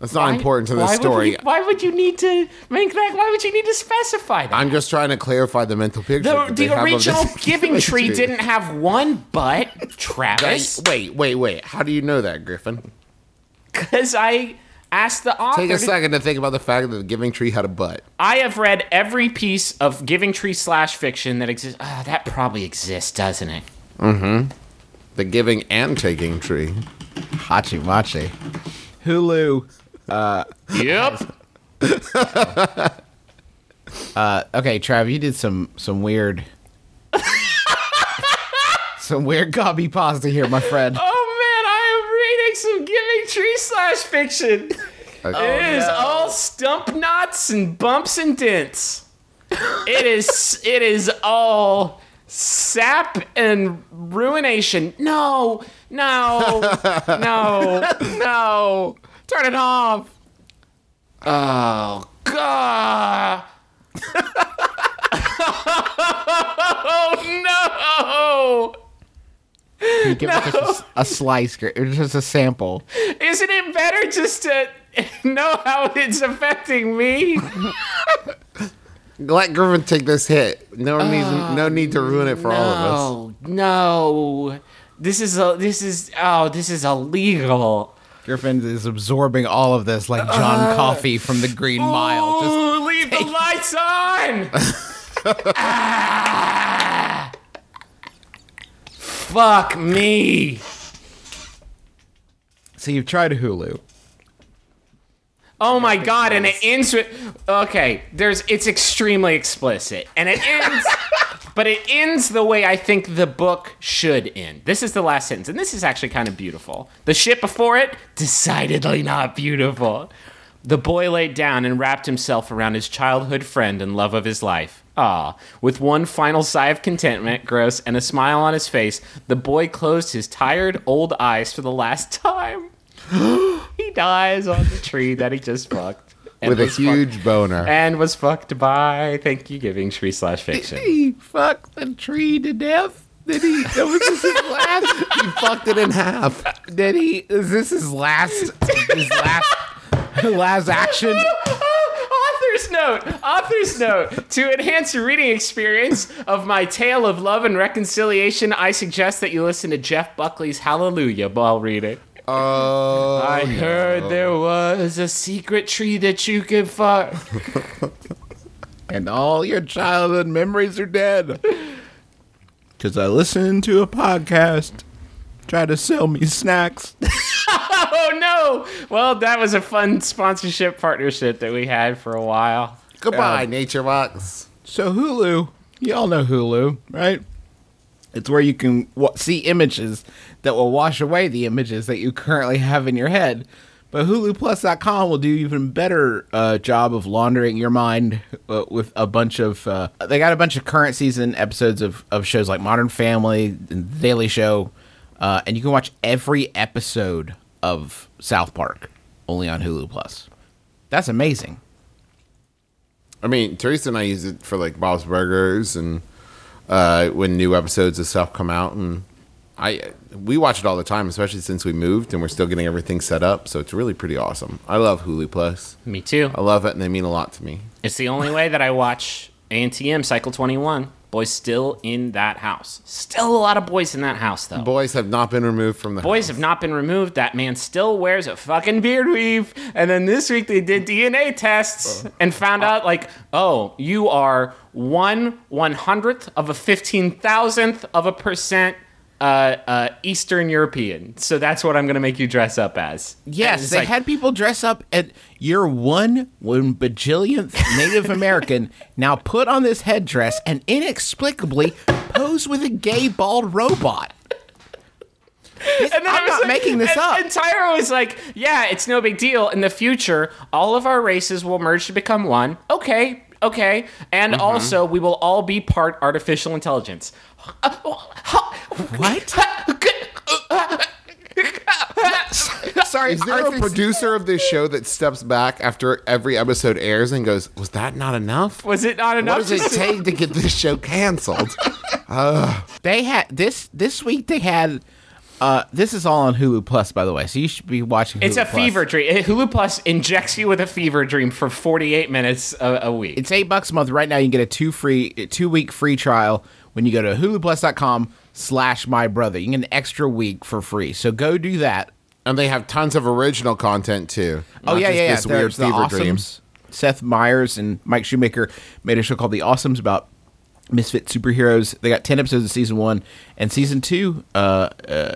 That's not Why- important to this why would story. we- why would you need to make that? Why would you need to specify that? I'm just trying to clarify the mental picture. the the original giving tree tree. didn't have one butt, Wait, Travis. wait, wait, wait. How do you know that, Griffin? Because I asked the author. Take a second to think about the fact that the giving tree had a butt. I have read every piece of Giving Tree slash fiction that exists. Ah, that probably exists, doesn't it? Mhm. The giving and taking tree. Hachi machi. Hulu. Yep. Uh, okay, Trav, you did some some weird, some weird copy pasta here, my friend. Oh man, I am reading some Giving Tree slash fiction. it is all stump knots and bumps and dents. it is. It is all sap and ruination. No, no, no, no. Turn it off. Oh God. oh no. You give us just a, a slice, gr- or just a sample. Isn't it better just to know how it's affecting me? Let Griffin take this hit. No need, no oh, need to ruin it for all of us. Oh no. This is a this is oh this is illegal. Griffin is absorbing all of this like John Coffey from the Green Mile. Just Ooh, leave the lights on. Ah. Fuck me. so you've tried Hulu. Oh my god, and it ends with okay. There's it's extremely explicit, and it ends, but it ends the way I think the book should end. This is the last sentence, and this is actually kind of beautiful. The shit before it, decidedly not beautiful. The boy laid down and wrapped himself around his childhood friend and love of his life. Ah, with one final sigh of contentment, gross, and a smile on his face, the boy closed his tired old eyes for the last time. he dies on the tree that he just fucked. And With a fucked- huge boner. and was fucked by thank you giving tree slash fiction. He fucked the tree to death. Did he? That was this his last. he fucked it in half. Did he? Is this his last? His last? last action? Author's note. Author's note. To enhance your reading experience of my tale of love and reconciliation, I suggest that you listen to Jeff Buckley's Hallelujah while reading. Oh, I heard there was a secret tree that you could fuck. And all your childhood memories are dead. Because I listened to a podcast, try to sell me snacks. Oh no! Well, that was a fun sponsorship partnership that we had for a while. goodbye, Nature Box. So Hulu, y'all know Hulu, right? It's where you can wa see images that will wash away the images that you currently have in your head. But HuluPlus.com will do even better uh, job of laundering your mind uh, with a bunch of. Uh, they got a bunch of current season episodes of, of shows like Modern Family and The Daily Show, uh, and you can watch every episode of South Park only on Hulu Plus. That's amazing. I mean, Teresa and I use it for like Bob's Burgers and uh, when new episodes of stuff come out, and I we watch it all the time, especially since we moved and we're still getting everything set up. So it's really pretty awesome. I love Hulu Plus. Me too. I love it, and they mean a lot to me. It's the only way that I watch ANTM Cycle 21. Boys still in that house. Still a lot of boys in that house, though. Boys have not been removed from the Boys house. have not been removed. That man still wears a fucking beard weave. And then this week they did DNA tests oh. and found out, like, oh, you are one one hundredth of a fifteen thousandth of a percent uh, uh, Eastern European, so that's what I'm going to make you dress up as. Yes, they like, had people dress up at your one one bajillionth Native American now put on this headdress and inexplicably pose with a gay bald robot. This- And then I'm not like- making this and, up. And Tyra was like, "Yeah, it's no big deal. In the future, all of our races will merge to become one. Okay, okay, and Mm-hmm. also we will all be part artificial intelligence." What? Sorry, Is there a producer of this show that steps back after every episode airs and goes, "Was that not enough? Was it not enough? What does it take to get this show canceled?" They had this this week. They had. Uh, this is all on Hulu Plus, by the way. So you should be watching. It's a Plus. fever dream. Hulu Plus injects you with a fever dream for 48 minutes a, a week. It's eight bucks a month right now. You can get a two free two week free trial when you go to huluplus.com slash my brother. You get an extra week for free. So go do that. and they have tons of original content too. Oh yeah, yeah, yeah. This weird the fever dream. Awesomes. Seth Meyers and Mike Shoemaker made a show called The Awesomes about misfit superheroes. They got ten episodes of season one and season two. Uh, uh,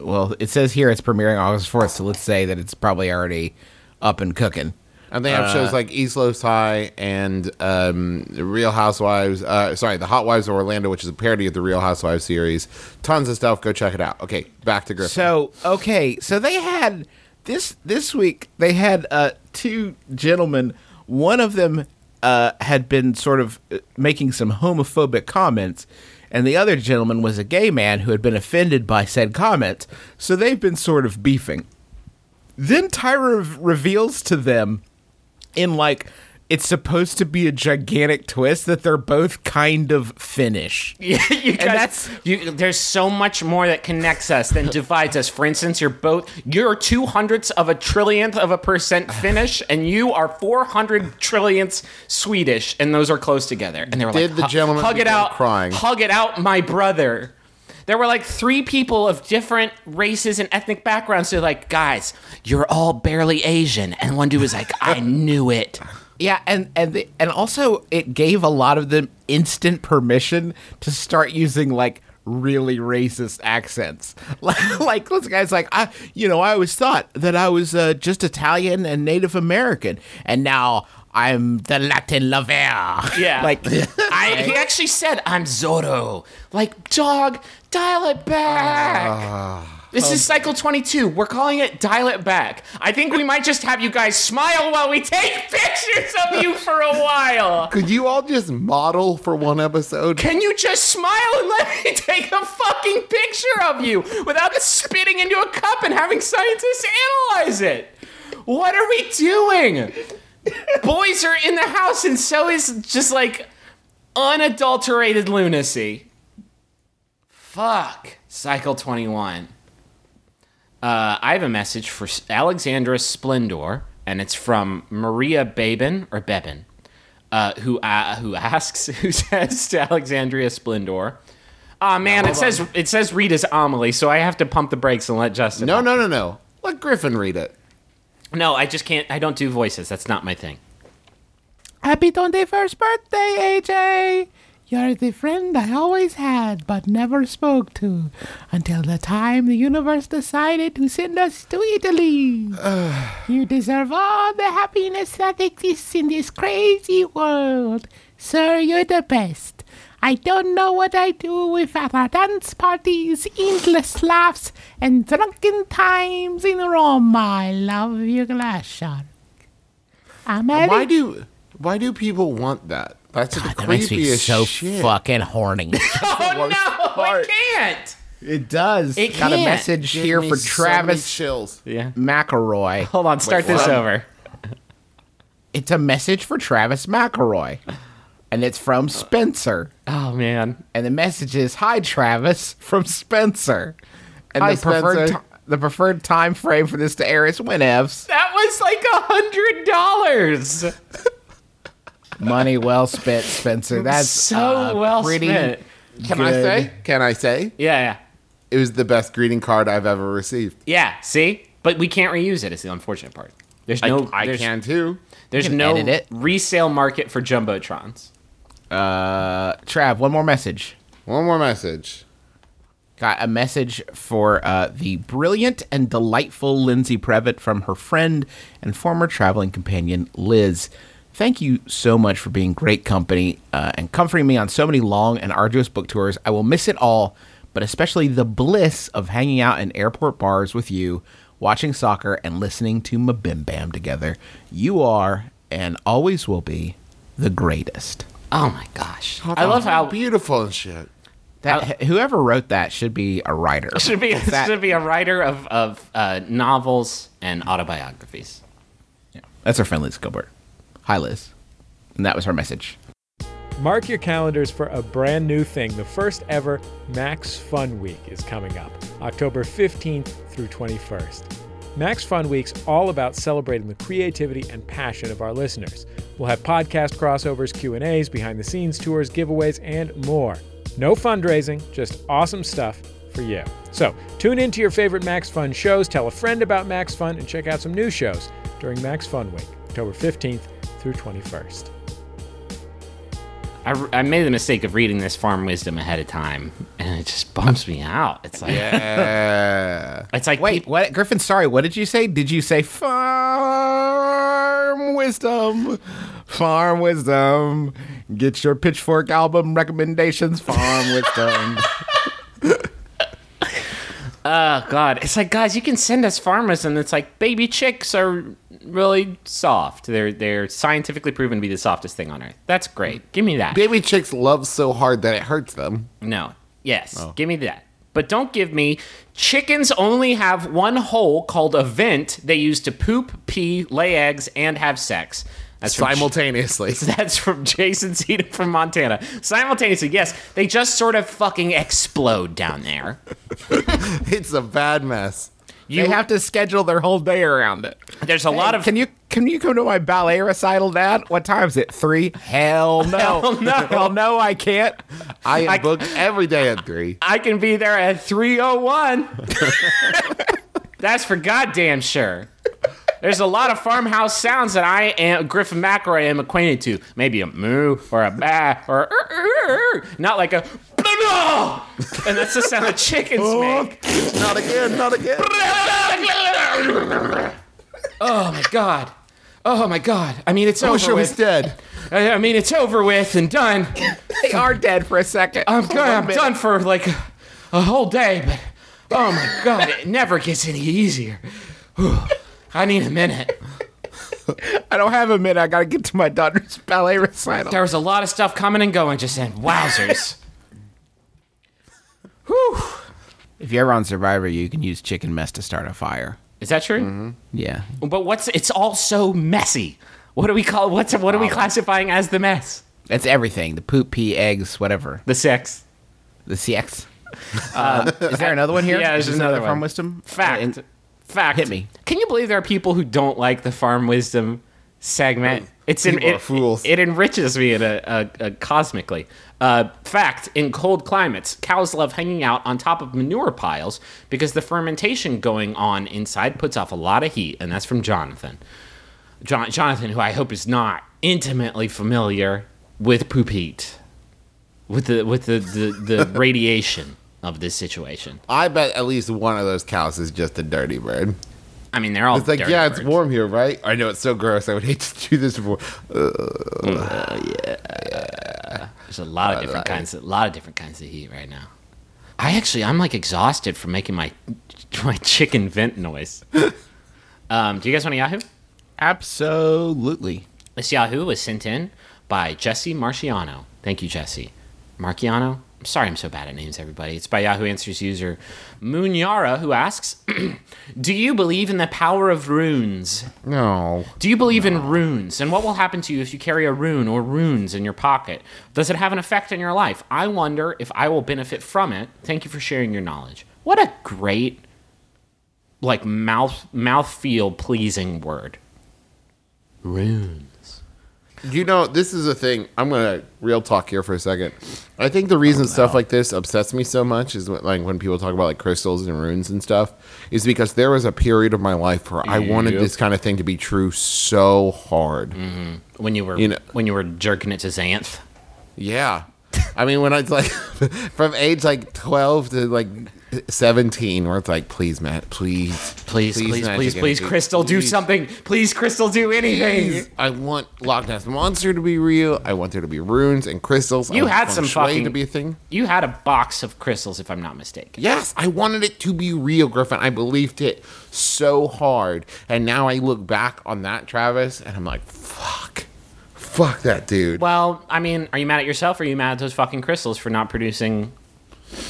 well, it says here it's premiering August fourth, so let's say that it's probably already up and cooking. And they have Uh, shows like East Los High and um, Real Housewives. Uh, sorry, The Hot Wives of Orlando, which is a parody of the Real Housewives series. Tons of stuff. Go check it out. Okay, back to Griffin. So okay, so they had this this week. They had uh, two gentlemen. One of them uh, had been sort of uh, making some homophobic comments, and the other gentleman was a gay man who had been offended by said comments. So they've been sort of beefing. Then Tyra reveals to them in like it's supposed to be a gigantic twist that they're both kind of Finnish. Yeah, you guys, that's- you, there's so much more that connects us than divides us. For instance, you're both you're two hundredths of a trillionth of a percent Finnish, and you are four hundred trillionths Swedish, and those are close together. And they were like, Did like, the gentleman hug it out, crying?" hug it out, my brother." There were like three people of different races and ethnic backgrounds. They're like, guys, you're all barely Asian, and one dude was like, I knew it. Yeah, and and the, and also it gave a lot of them instant permission to start using like really racist accents. Like, like this guy's like, I, you know, I always thought that I was uh, just Italian and Native American, and now I'm the Latin lover. Yeah. like I, he actually said, I'm Zorro. Like, dog, dial it back. Ah. this is cycle 22. We're calling it dial it back. I think we might just have you guys smile while we take pictures of you for a while. Could you all just model for one episode? Can you just smile and let me take a fucking picture of you without spitting into a cup and having scientists analyze it? What are we doing? Boys are in the house, and so is just like unadulterated lunacy. Fuck. Cycle 21. Uh, I have a message for Alexandra Splendor, and it's from Maria Babin or Bebin, uh, who uh, who asks, who says to Alexandria Splendor, "Ah man, it says it says Rita's Amelie, so I have to pump the brakes and let Justin." No, no, no, no. Let Griffin read it. no, I just can't. I don't do voices. That's not my thing. Happy 21st birthday, AJ! You're the friend I always had but never spoke to until the time the universe decided to send us to Italy. you deserve all the happiness that exists in this crazy world. Sir, you're the best. I don't know what I do without our dance parties, endless laughs, and drunken times in Rome. I love you, glass shark. I'm Why do why do people want that? That's the That makes me creepiest so shit. fucking horny. Oh no, I can't. it does. It Got a can't. message Give here me for so many Travis chills. Yeah. McElroy. Hold on. Start Wait, this what? over. It's a message for Travis McElroy. And it's from Spencer. Oh man. And the message is Hi Travis from Spencer. And Hi, the preferred Spencer. ti- the preferred time frame for this to air is whenevs. That was like a hundred dollars. Money well spent, Spencer. That's so uh, well pretty spent. Can I say? Can I say? Yeah, yeah, It was the best greeting card I've ever received. yeah. See, but we can't reuse it. it. Is the unfortunate part. There's no. I, I there's, can too. There's can no it. resale market for jumbotrons. Uh, Trav, one more message. One more message. Got a message for uh, the brilliant and delightful Lindsay Previtt from her friend and former traveling companion, Liz. Thank you so much for being great company uh, and comforting me on so many long and arduous book tours. I will miss it all, but especially the bliss of hanging out in airport bars with you, watching soccer, and listening to MBMBaM together. You are, and always will be, the greatest. Oh my gosh. I love how beautiful and shit. That whoever wrote that should be a writer. should be That- should be a writer of of uh, novels and autobiographies. Yeah, that's our friend Liz Gilbert. Hi, Liz. And that was her message. Mark your calendars for a brand new thing. The first ever Max Fun Week is coming up, October 15th through 21st. Max Fun Week's all about celebrating the creativity and passion of our listeners. We'll have podcast crossovers, Q&As, behind the scenes tours, giveaways, and more. No fundraising, just awesome stuff for you. So, tune into your favorite Max Fun shows, tell a friend about Max Fun, and check out some new shows during Max Fun Week, October 15th through 21st. I, I made the mistake of reading this farm wisdom ahead of time, and it just bumps me out. It's like Yeah. it's like Wait, peop- what? Griffin, sorry, what did you say? Did you say farm wisdom? Farm wisdom. Get your pitchfork album recommendations, farm wisdom. Oh God! It's like guys, you can send us farm wisdom. It's like baby chicks are really soft. They're they're scientifically proven to be the softest thing on earth. That's great. Give me that. Baby chicks love so hard that it hurts them. No. Yes. Oh. Give me that. But don't give me chickens only have one hole called a vent they use to poop, pee, lay eggs, and have sex. That's from Simultaneously. That's from Jason Cedar from Montana. Simultaneously, yes, they just sort of fucking explode down there. it's a bad mess. You they have to schedule their whole day around it. there's a lot of Can you can you come to my ballet recital, Dad? What time is it? Three? Hell no. Hell no. Hell no, I can't. I am I- booked every day at three. I can be there at 301. That's for goddamn sure. There's a lot of farmhouse sounds that I am Griffin McElroy am acquainted to. Maybe a moo or a ba or "Er, er, er," not like a and that's the sound of chickens oh. make. Not again, not again. Oh my god. Oh my god. I mean it's I over wish I was with. dead. I I mean it's over with and done. They are dead for a second. I'm good. I'm done for like a, a whole day, but oh my god, it never gets any easier. Whew. I need a minute. I don't have a minute. I gotta get to my daughter's ballet recital. There was a lot of stuff coming and going just then. Wowzers. Whew. If you're ever on Survivor, you can use chicken mess to start a fire. Is that true? Yeah. But what's it's all so messy. What do we call what's what are we classifying as the mess? That's everything. The poop, pee, eggs, whatever. The sex. The CX. Uh, is there another one here? yeah, there's Is this another farm wisdom. Fact. Uh, in- Fact. Hit me. Can you believe there are people who don't like the farm wisdom segment? It's in, it, fools. It, enriches me in a, a, a cosmically. Uh, fact: In cold climates, cows love hanging out on top of manure piles because the fermentation going on inside puts off a lot of heat, and that's from Jonathan. John, Jonathan, who I hope is not intimately familiar with poop heat, with the with the, the, the radiation of this situation. I bet at least one of those cows is just a dirty bird. I mean, they're all It's like, dirty yeah, it's warm here, right? I know it's so gross. I would hate to do this before. Oh yeah. There's a lot of different kinds. A lot of different kinds of heat right now. I actually, I'm like exhausted from making my my chicken vent noise. um, do you guys want a Yahoo? Absolutely. This Yahoo was sent in by Jesse Marciano. Thank you, Jesse. Marciano? I'm sorry I'm so bad at names, everybody. It's by Yahoo Answers user Munyara, who asks Do you believe in the power of runes? No. Do you believe in runes? And what will happen to you if you carry a rune or runes in your pocket? Does it have an effect in your life? I wonder if I will benefit from it. Thank you for sharing your knowledge. What a great, like mouth mouth feel pleasing word. Runes. You know, this is a thing. I'm gonna real talk here for a second. I think the reason oh, stuff like this upsets me so much is when, like when people talk about like crystals and runes and stuff, is because there was a period of my life where I wanted Yep. this kind of thing to be true so hard. Mm-hmm. When you were You know- when you were jerking it to Xanth. Yeah, I mean, when I was like from age like 12 to like 17, where it's like, please, Matt, please, Please, please, please, please, Energy, Crystal, do something. Please, Crystal, do anything. I want Loch Ness Monster to be real. I want there to be runes and crystals. You had some fucking- to be a thing. You had a box of crystals, if I'm not mistaken. Yes, I wanted it to be real, Griffin. I believed it so hard. And now I look back on that, Travis, and I'm like, fuck. Fuck that dude. Well, I mean, are you mad at yourself or are you mad at those fucking crystals for not producing?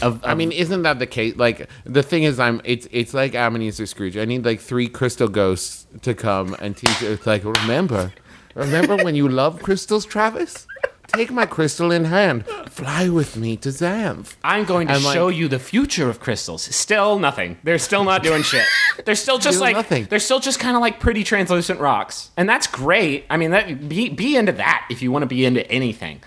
Of, I mean, isn't that the case? Like the thing is, I'm. It's it's like Ebenezer Scrooge. I need like three crystal ghosts to come and teach. It's like remember, remember when you love crystals, Travis? Take my crystal in hand. Fly with me to Xanth. I'm going to I'm like- show you the future of crystals. Still nothing. They're still not doing shit. They're still just like nothing. they're still just kind of like pretty translucent rocks, and that's great. I mean, that be be into that if you want to be into anything.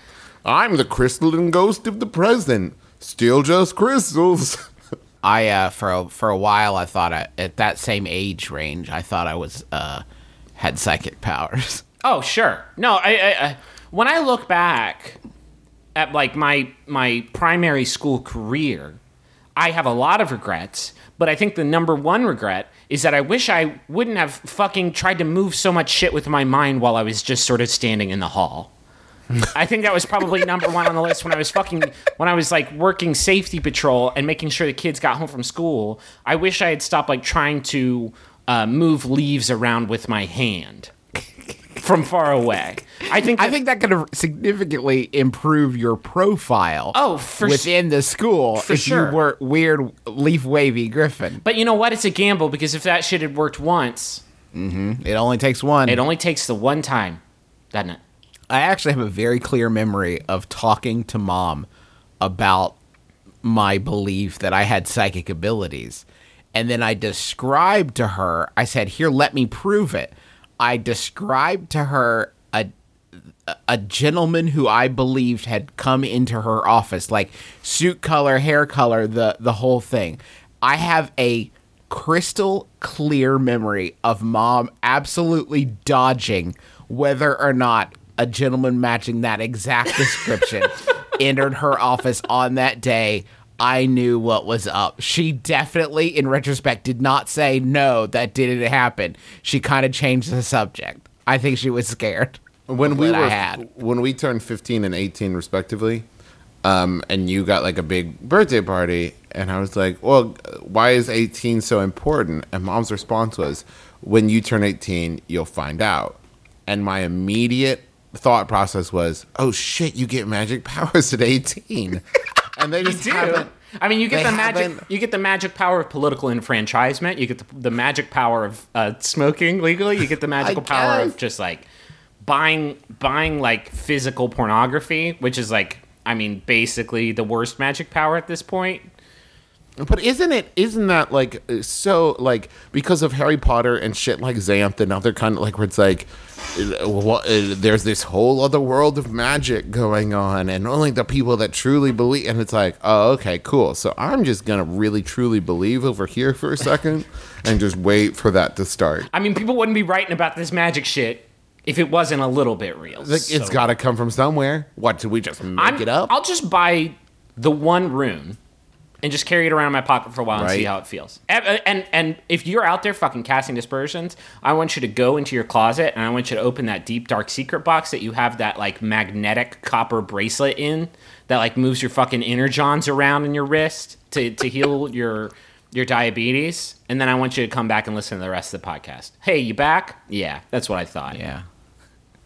I'm the crystalline ghost of the present. Still just crystals. I uh, for a, for a while I thought I, at that same age range I thought I was uh, had psychic powers. Oh, sure. No, I, I, I when I look back at like my my primary school career, I have a lot of regrets, but I think the number one regret is that I wish I wouldn't have fucking tried to move so much shit with my mind while I was just sort of standing in the hall. I think that was probably number one on the list when I was fucking when I was like working safety patrol and making sure the kids got home from school. I wish I had stopped like trying to uh, move leaves around with my hand from far away. I think I that- think that could have significantly improve your profile. Oh, within the school for if sure. you were weird leaf wavy Griffin. But you know what? It's a gamble because if that shit had worked once, It only takes one. it only takes the one time, doesn't it? I actually have a very clear memory of talking to mom about my belief that I had psychic abilities. And then I described to her, I said, Here, let me prove it. I described to her a a gentleman who I believed had come into her office, like suit color, hair color, the the whole thing. I have a crystal clear memory of mom absolutely dodging whether or not a gentleman matching that exact description entered her office on that day. I knew what was up. She definitely, in retrospect, did not say no, that didn't happen. She kind of changed the subject. I think she was scared when we were had. when we turned 15 and 18 respectively um, and you got like a big birthday party and i was like well why is 18 so important and mom's response was when you turn 18 you'll find out and my immediate thought process was oh shit you get magic powers at 18 and they just haven't I mean, you get the magic. haven't- You get the magic power of political enfranchisement. You get the, the magic power of uh, smoking legally. You get the magical power of just like buying buying like physical pornography, which is like, I mean, basically the worst magic power at this point. But isn't it? Isn't that like uh, so? Like because of Harry Potter and shit like Xanth and other kind of like where it's like, uh, what? Uh, there's this whole other world of magic going on, and only the people that truly believe. And it's like, oh, okay, cool. So I'm just gonna really truly believe over here for a second, and just wait for that to start. I mean, people wouldn't be writing about this magic shit if it wasn't a little bit real. Like, it's So- got to come from somewhere. What did we just make I'm- it up? I'll just buy the one rune and just carry it around in my pocket for a while and see how it feels. And, uh, and and if you're out there fucking casting dispersions, I want you to go into your closet and I want you to open that deep dark secret box that you have that like magnetic copper bracelet in that like moves your fucking energons around in your wrist to to heal your your diabetes. And then I want you to come back and listen to the rest of the podcast. Hey, you back? Yeah, that's what I thought. Yeah.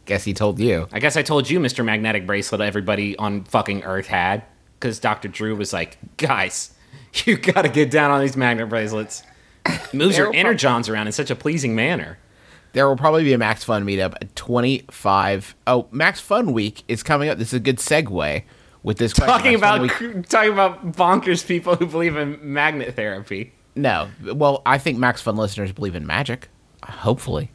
Guess he told you. I guess I told you, Mr. Magnetic Bracelet, everybody on fucking Earth had. Because Dr. Drew was like, guys, you gotta get down on these magnet bracelets. Moves your They're inner prob- johns around in such a pleasing manner. There will probably be a Max Fun meetup at 25. Oh, Max Fun Week is coming up. This is a good segue with this question. Talking about talking about bonkers people who believe in magnet therapy. No. Well, I think Max Fun listeners believe in magic. Hopefully.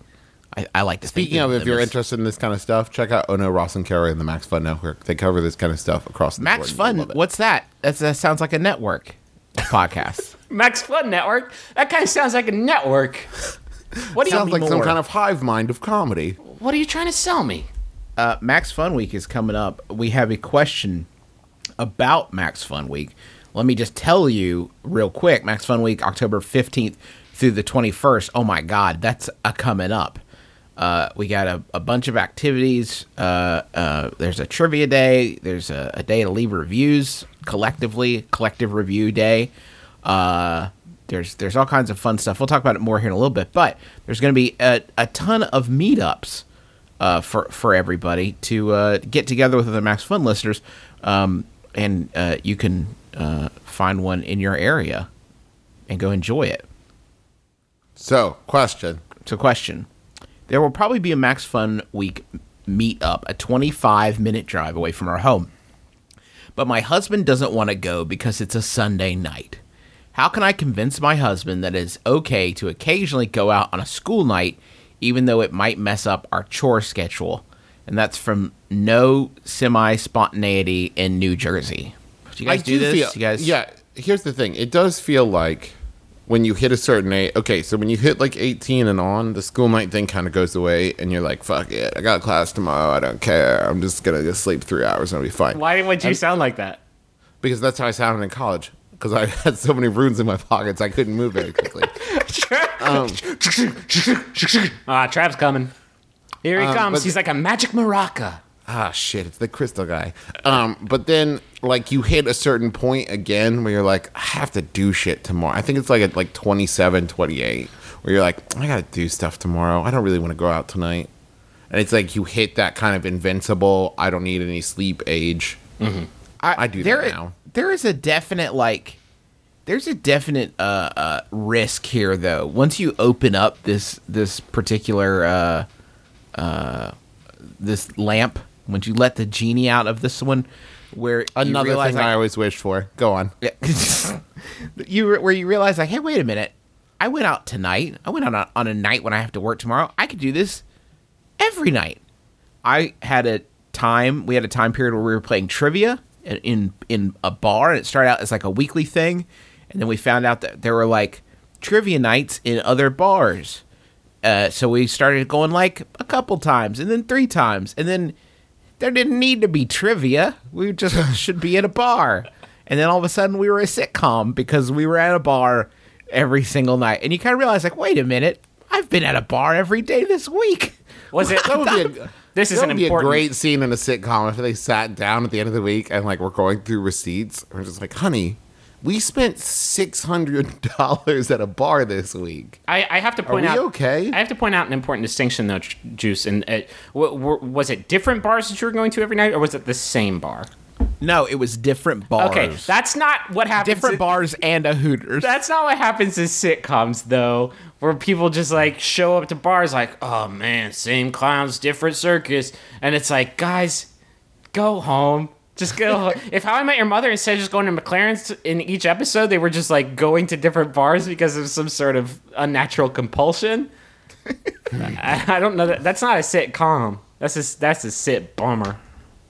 I, I like to think Speaking of, if you're as- interested in this kind of stuff, check out Ono Ross and Carey and the Max Fun Network. They cover this kind of stuff across the board. Max and Fun, you'll love it. what's that? That's, that sounds like a network podcast. Max Fun Network? That kind of sounds like a network. What do you Sounds like some kind of hive mind of comedy. What are you trying to sell me? uh, Max Fun Week is coming up. We have a question about Max Fun Week, let me just tell you real quick Max Fun Week, October 15th through the 21st. Oh my God, that's a coming up. Uh, we got a, a bunch of activities. Uh, uh, there's a trivia day. There's a, a day to leave reviews collectively, collective review day. Uh, there's there's all kinds of fun stuff. We'll talk about it more here in a little bit. But there's going to be a, a ton of meetups uh, for for everybody to uh, get together with other Max Fun listeners, um, and uh, you can uh, find one in your area and go enjoy it. So, question. So, question: There will probably be a Max Fun Week meetup, a 25 minute drive away from our home, but my husband doesn't want to go because it's a Sunday night. How can I convince my husband that it's okay to occasionally go out on a school night, even though it might mess up our chore schedule? And that's from No Semi Spontaneity in New Jersey. Do you guys do, this? Feel, you guys, yeah. Here's the thing. It does feel like when you hit a certain age. Okay, so when you hit like 18 and on, the school night thing kind of goes away, and you're like, "Fuck it, I got class tomorrow. I don't care. I'm just gonna go sleep three hours and I'll be fine." Why would you sound like that? Because that's how I sounded in college. Because I had so many runes in my pockets, I couldn't move very quickly. um, Ah, Trav's coming. Here he Um, comes. He's like a magic maraca. Ah, shit, it's the crystal guy. Um, but then like you hit a certain point again where you're like, I have to do shit tomorrow. I think it's like at like 27, 28, where you're like, I gotta do stuff tomorrow. I don't really want to go out tonight. And it's like you hit that kind of invincible. I don't need any sleep age. I do that now. There is a definite like there's a definite uh, uh, risk here though. Once you open up this this particular uh, uh, this lamp, once you let the genie out of this one, where Another thing like, I always wished for. Go on. you where you realize like, hey, wait a minute, I went out tonight. I went out on, on a night when I have to work tomorrow. I could do this every night. I had a time. We had a time period where we were playing trivia in in, in a bar, and it started out as like a weekly thing, and then we found out that there were like trivia nights in other bars. Uh, so we started going like a couple times, and then three times, and then there didn't need to be trivia. We just should be at a bar. And then all of a sudden we were a sitcom because we were at a bar every single night. And you kind of realize, like, wait a minute, I've been at a bar every day this week. Was it? That would be a, This is an would be a great scene in a sitcom if they sat down at the end of the week and like we're going through receipts. We're just like, honey, we spent six hundred dollars at a bar this week. I, I have to point we out. okay? I have to point out an important distinction, though, Juice. And uh, w- w- was it different bars that you were going to every night, or was it the same bar? No, it was different bars. Okay, that's not what happens. different in- bars and a Hooters. That's not what happens in sitcoms, though, where people just like show up to bars like, oh man, same clowns, different circus. And it's like, guys, go home. Just go. If How I Met Your Mother, instead of just going to MacLaren's in each episode, they were just like going to different bars because of some sort of unnatural compulsion. I, I don't know. That, that's not a sitcom. That's a, that's a sit bummer.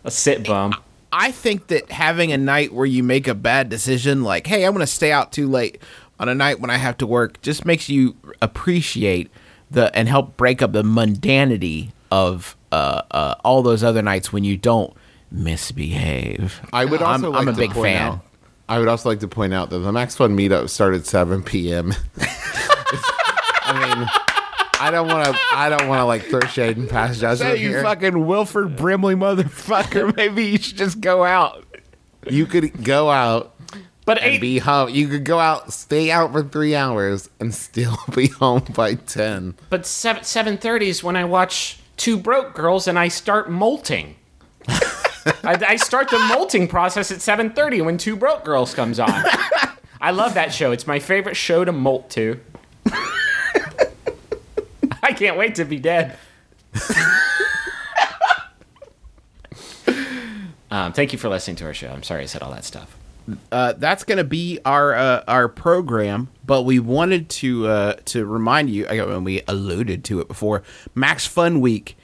A sit bum. I think that having a night where you make a bad decision, like, hey, I'm going to stay out too late on a night when I have to work, just makes you appreciate the and help break up the mundanity of uh, uh, all those other nights when you don't misbehave. I would also I'm, like I'm a to big point fan. out- I would also like to point out that the Max Fun meetup started seven p.m. I mean, I don't want to. I don't want to like throw shade and pass So judgment you here. fucking Wilford Brimley motherfucker. Maybe you should just go out. you could go out But and eight, be home. You could go out, stay out for three hours, and still be home by ten. but seven seven thirty is when I watch Two Broke Girls and I start molting. I, I start the molting process at seven thirty when Two Broke Girls comes on. I love that show. It's my favorite show to molt to. I can't wait to be dead. um, thank you for listening to our show. I'm sorry I said all that stuff. uh, that's going to be our uh, our program. But we wanted to uh, to remind you. I mean, we alluded to it before. Max Fun Week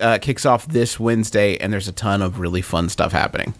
uh, kicks off this Wednesday, and there's a ton of really fun stuff happening.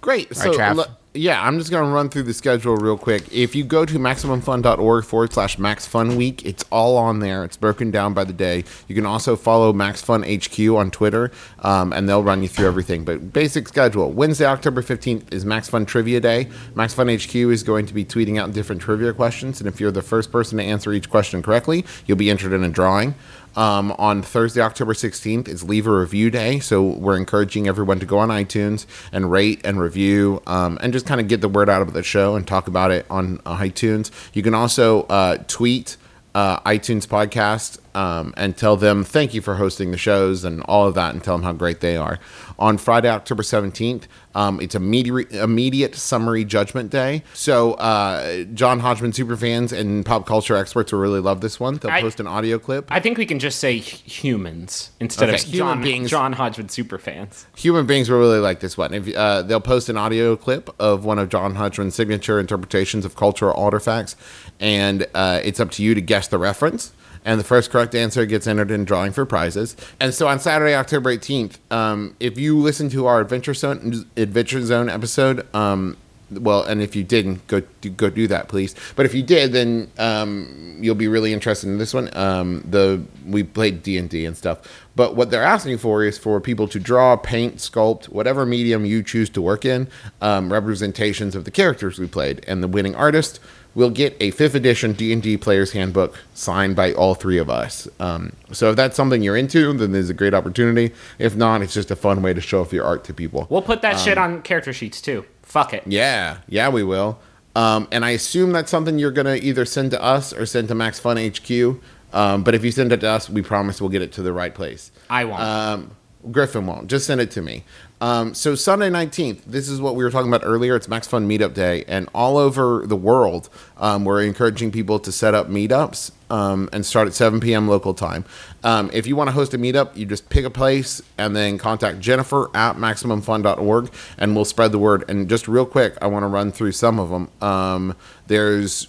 Great. So Trav. le- Yeah, I'm just going to run through the schedule real quick. If you go to MaximumFun.org forward slash MaxFunWeek, it's all on there. It's broken down by the day. You can also follow MaxFunHQ on Twitter, um, and they'll run you through everything. But basic schedule Wednesday, October 15th is MaxFun Trivia Day. MaxFunHQ is going to be tweeting out different trivia questions, and if you're the first person to answer each question correctly, you'll be entered in a drawing. Um, on Thursday, October 16th, is Leave a Review Day. So we're encouraging everyone to go on iTunes and rate and review um, and just kind of get the word out of the show and talk about it on uh, iTunes. You can also uh, tweet uh, iTunes podcast um, and tell them thank you for hosting the shows and all of that and tell them how great they are. On Friday, October 17th, um, it's immediate, immediate summary judgment day. So, uh, John Hodgman superfans and pop culture experts will really love this one. They'll I- post an audio clip. I think we can just say humans instead Okay, of human John, beings. John Hodgman superfans. human beings will really like this one. If uh, they'll post an audio clip of one of John Hodgman's signature interpretations of cultural artifacts, and uh, it's up to you to guess the reference. And the first correct answer gets entered in drawing for prizes. And so on Saturday, October eighteenth, um, if you listen to our Adventure Zone Adventure Zone episode, um, well, and if you didn't, go do, go do that, please. But if you did, then um, you'll be really interested in this one. Um, the we played D and D and stuff, but what they're asking for is for people to draw, paint, sculpt, whatever medium you choose to work in, um, representations of the characters we played, and the winning artist will get a fifth edition D and D player's handbook signed by all three of us. Um, so if that's something you're into, then there's a great opportunity. If not, it's just a fun way to show off your art to people. We'll put that shit on character sheets too. Fuck it. Yeah, yeah, we will. Um, and I assume that's something you're gonna either send to us or send to Max Fun HQ. Um, but if you send it to us, we promise we'll get it to the right place. I won't. Um, Griffin won't. Just send it to me. Um, so Sunday nineteenth, this is what we were talking about earlier. It's Max Fun Meetup Day, and all over the world, um, we're encouraging people to set up meetups um, and start at seven p.m. local time. Um, if you want to host a meetup, you just pick a place and then contact Jennifer at maximumfun.org, and we'll spread the word. And just real quick, I want to run through some of them. Um, there's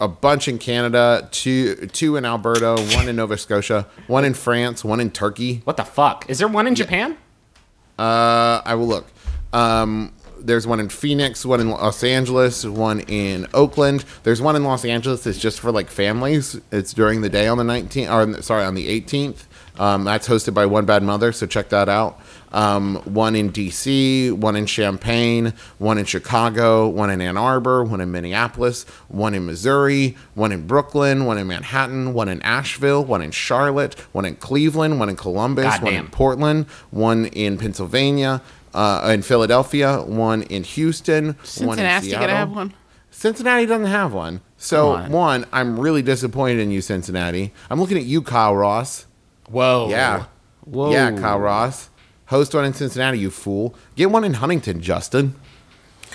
a bunch in Canada, two two in Alberta, one in Nova Scotia, one in France, one in Turkey. what the fuck? Is there one in Japan? Uh, I will look. Um, there's one in Phoenix, one in Los Angeles, one in Oakland. There's one in Los Angeles that's just for like families. It's during the day on the 19th, or sorry, on the 18th. Um, that's hosted by One Bad Mother, so check that out. Um, one in DC, one in Champaign, one in Chicago, one in Ann Arbor, one in Minneapolis, one in Missouri, one in Brooklyn, one in Manhattan, one in Asheville, one in Charlotte, one in Cleveland, one in Columbus, one in Portland, one in Pennsylvania, uh, in Philadelphia, one in Houston, one in Cincinnati Seattle. gonna have one? Cincinnati doesn't have one. So on. one, I'm really disappointed in you, Cincinnati. I'm looking at you, Kyle Ross. Whoa. Yeah, Whoa. yeah, Kyle Ross. Host one in Cincinnati, you fool. Get one in Huntington, Justin.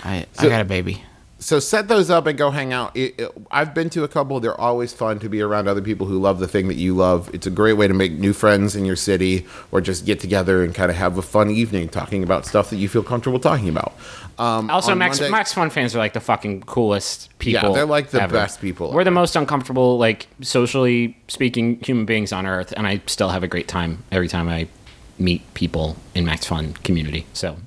I, So- I got a baby. so set those up and go hang out. It, it- I've been to a couple. They're always fun to be around other people who love the thing that you love. It's a great way to make new friends in your city or just get together and kind of have a fun evening talking about stuff that you feel comfortable talking about. Um, Also, Max Monday- Max Fun fans are like the fucking coolest people. Yeah, they're like the ever. best people We're the most uncomfortable, like socially speaking, human beings on Earth, and I still have a great time every time I meet people in Max Fun community. So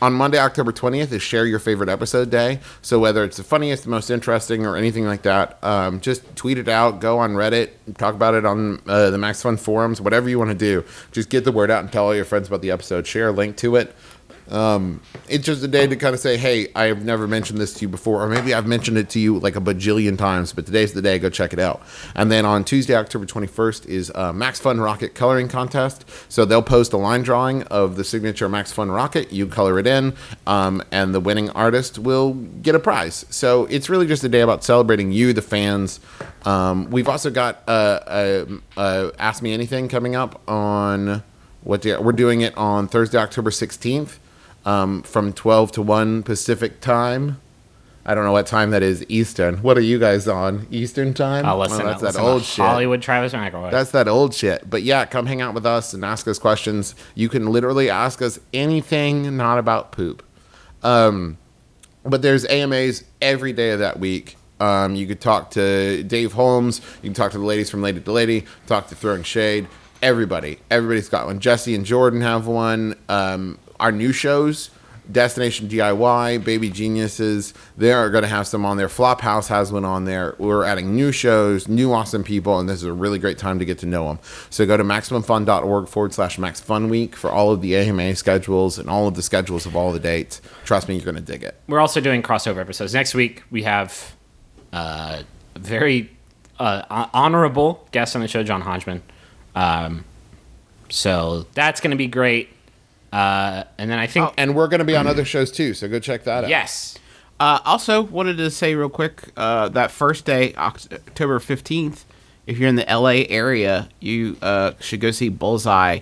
on Monday, October 20th, is Share Your Favorite Episode Day. So, whether it's the funniest, the most interesting, or anything like that, um, just tweet it out, go on Reddit, talk about it on uh, the Max Fun forums, whatever you want to do. Just get the word out and tell all your friends about the episode. Share a link to it. Um, it's just a day to kind of say, hey, I have never mentioned this to you before, or maybe I've mentioned it to you like a bajillion times, but today's the day. Go check it out. And then on Tuesday, October 21st, is uh, Max Fun Rocket Coloring Contest. So they'll post a line drawing of the signature Max Fun Rocket. You color it in, um, and the winning artist will get a prize. So it's really just a day about celebrating you, the fans. Um, we've also got uh, uh, Ask Me Anything coming up on what day? We're doing it on Thursday, October 16th um, from 12 to 1 Pacific time. I don't know what time that is Eastern. What are you guys on? Eastern time? I'll listen. Oh, that's listen that old shit. Hollywood Travis McElroy. That's that old shit. But yeah, come hang out with us and ask us questions. You can literally ask us anything not about poop. Um, but there's AMAs every day of that week. Um, you could talk to Dave Holmes. You can talk to the ladies from Lady to Lady. Talk to Throwing Shade. Everybody, everybody's got one. Jesse and Jordan have one. Um, our new shows Destination DIY, Baby Geniuses. They are going to have some on there. Flophouse has one on there. We're adding new shows, new awesome people, and this is a really great time to get to know them. So go to MaximumFun.org forward slash Max Fun Week for all of the AMA schedules and all of the schedules of all the dates. Trust me, you're going to dig it. We're also doing crossover episodes. Next week, we have uh, a very uh, hon- honorable guest on the show, John Hodgman. Um, so that's going to be great. Uh, and then I think, And we're going to be on other shows too, so go check that out. yes, Uh, also, wanted to say real quick uh, that first day, October 15th, if you're in the LA area, you uh, should go see Bullseye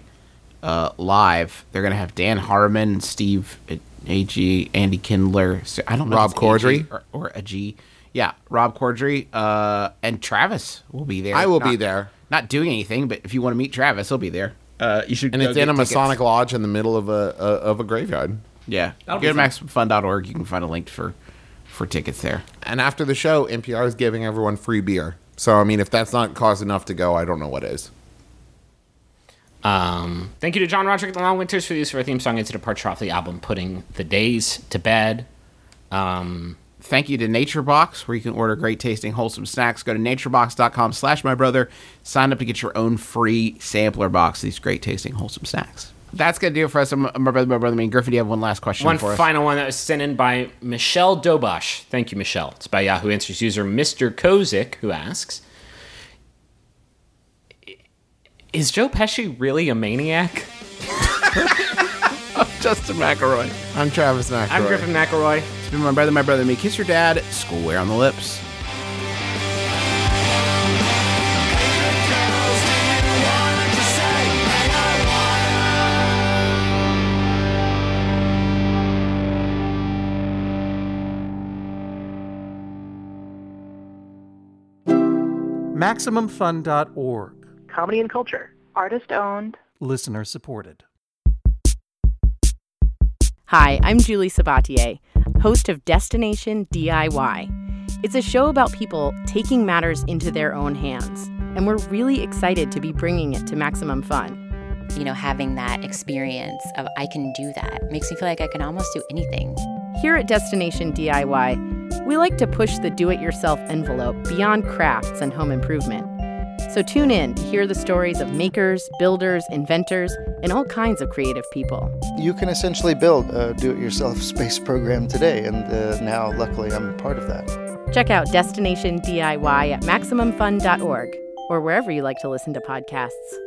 uh, live. They're going to have Dan Harmon, Steve Agee, Andy Kindler. so- I don't know. Rob if Corddry? Or, or a G. Yeah, Rob Corddry uh, and Travis will be there. I will Not- be there. Not doing anything, but if you want to meet Travis, he'll be there. Uh, you should And go it's in get a tickets. Masonic lodge in the middle of a, a of a graveyard. Yeah, That'll go be to fun. maximumfun.org. You can find a link for for tickets there. And after the show, NPR is giving everyone free beer. So I mean, if that's not cause enough to go, I don't know what is. Um, thank you to John Roderick and the Long Winters for the use of our theme song. It's a departure off the album Putting the Days to Bed. Um, Thank you to NatureBox, where you can order great tasting, wholesome snacks. Go to naturebox.com slash my brother. Sign up to get your own free sampler box of these great tasting, wholesome snacks. That's going to do it for us. I'm, my brother, my brother, me. Griffin, do you have one last question one for us? final one that was sent in by Michelle Dobosh. Thank you, Michelle. It's by Yahoo Answers user Mr. Kozik, who asks Is Joe Pesci really a maniac? I'm Justin McElroy. I'm Travis McElroy. I'm Griffin McElroy. It's been my brother, my brother, me. Kiss your dad. Schoolwear on the lips. MaximumFun.org. comedy and culture. Artist owned. Listener supported. Hi, I'm Julie Sabatier, host of Destination DIY. It's a show about people taking matters into their own hands, and we're really excited to be bringing it to maximum fun. you know, having that experience of I can do that makes me feel like I can almost do anything. Here at Destination DIY, we like to push the do it yourself envelope beyond crafts and home improvement. So tune in to hear the stories of makers, builders, inventors, and all kinds of creative people. You can essentially build a do it yourself space program today, and uh, now, luckily, I'm part of that. Check out Destination DIY at MaximumFun.org or wherever you like to listen to podcasts.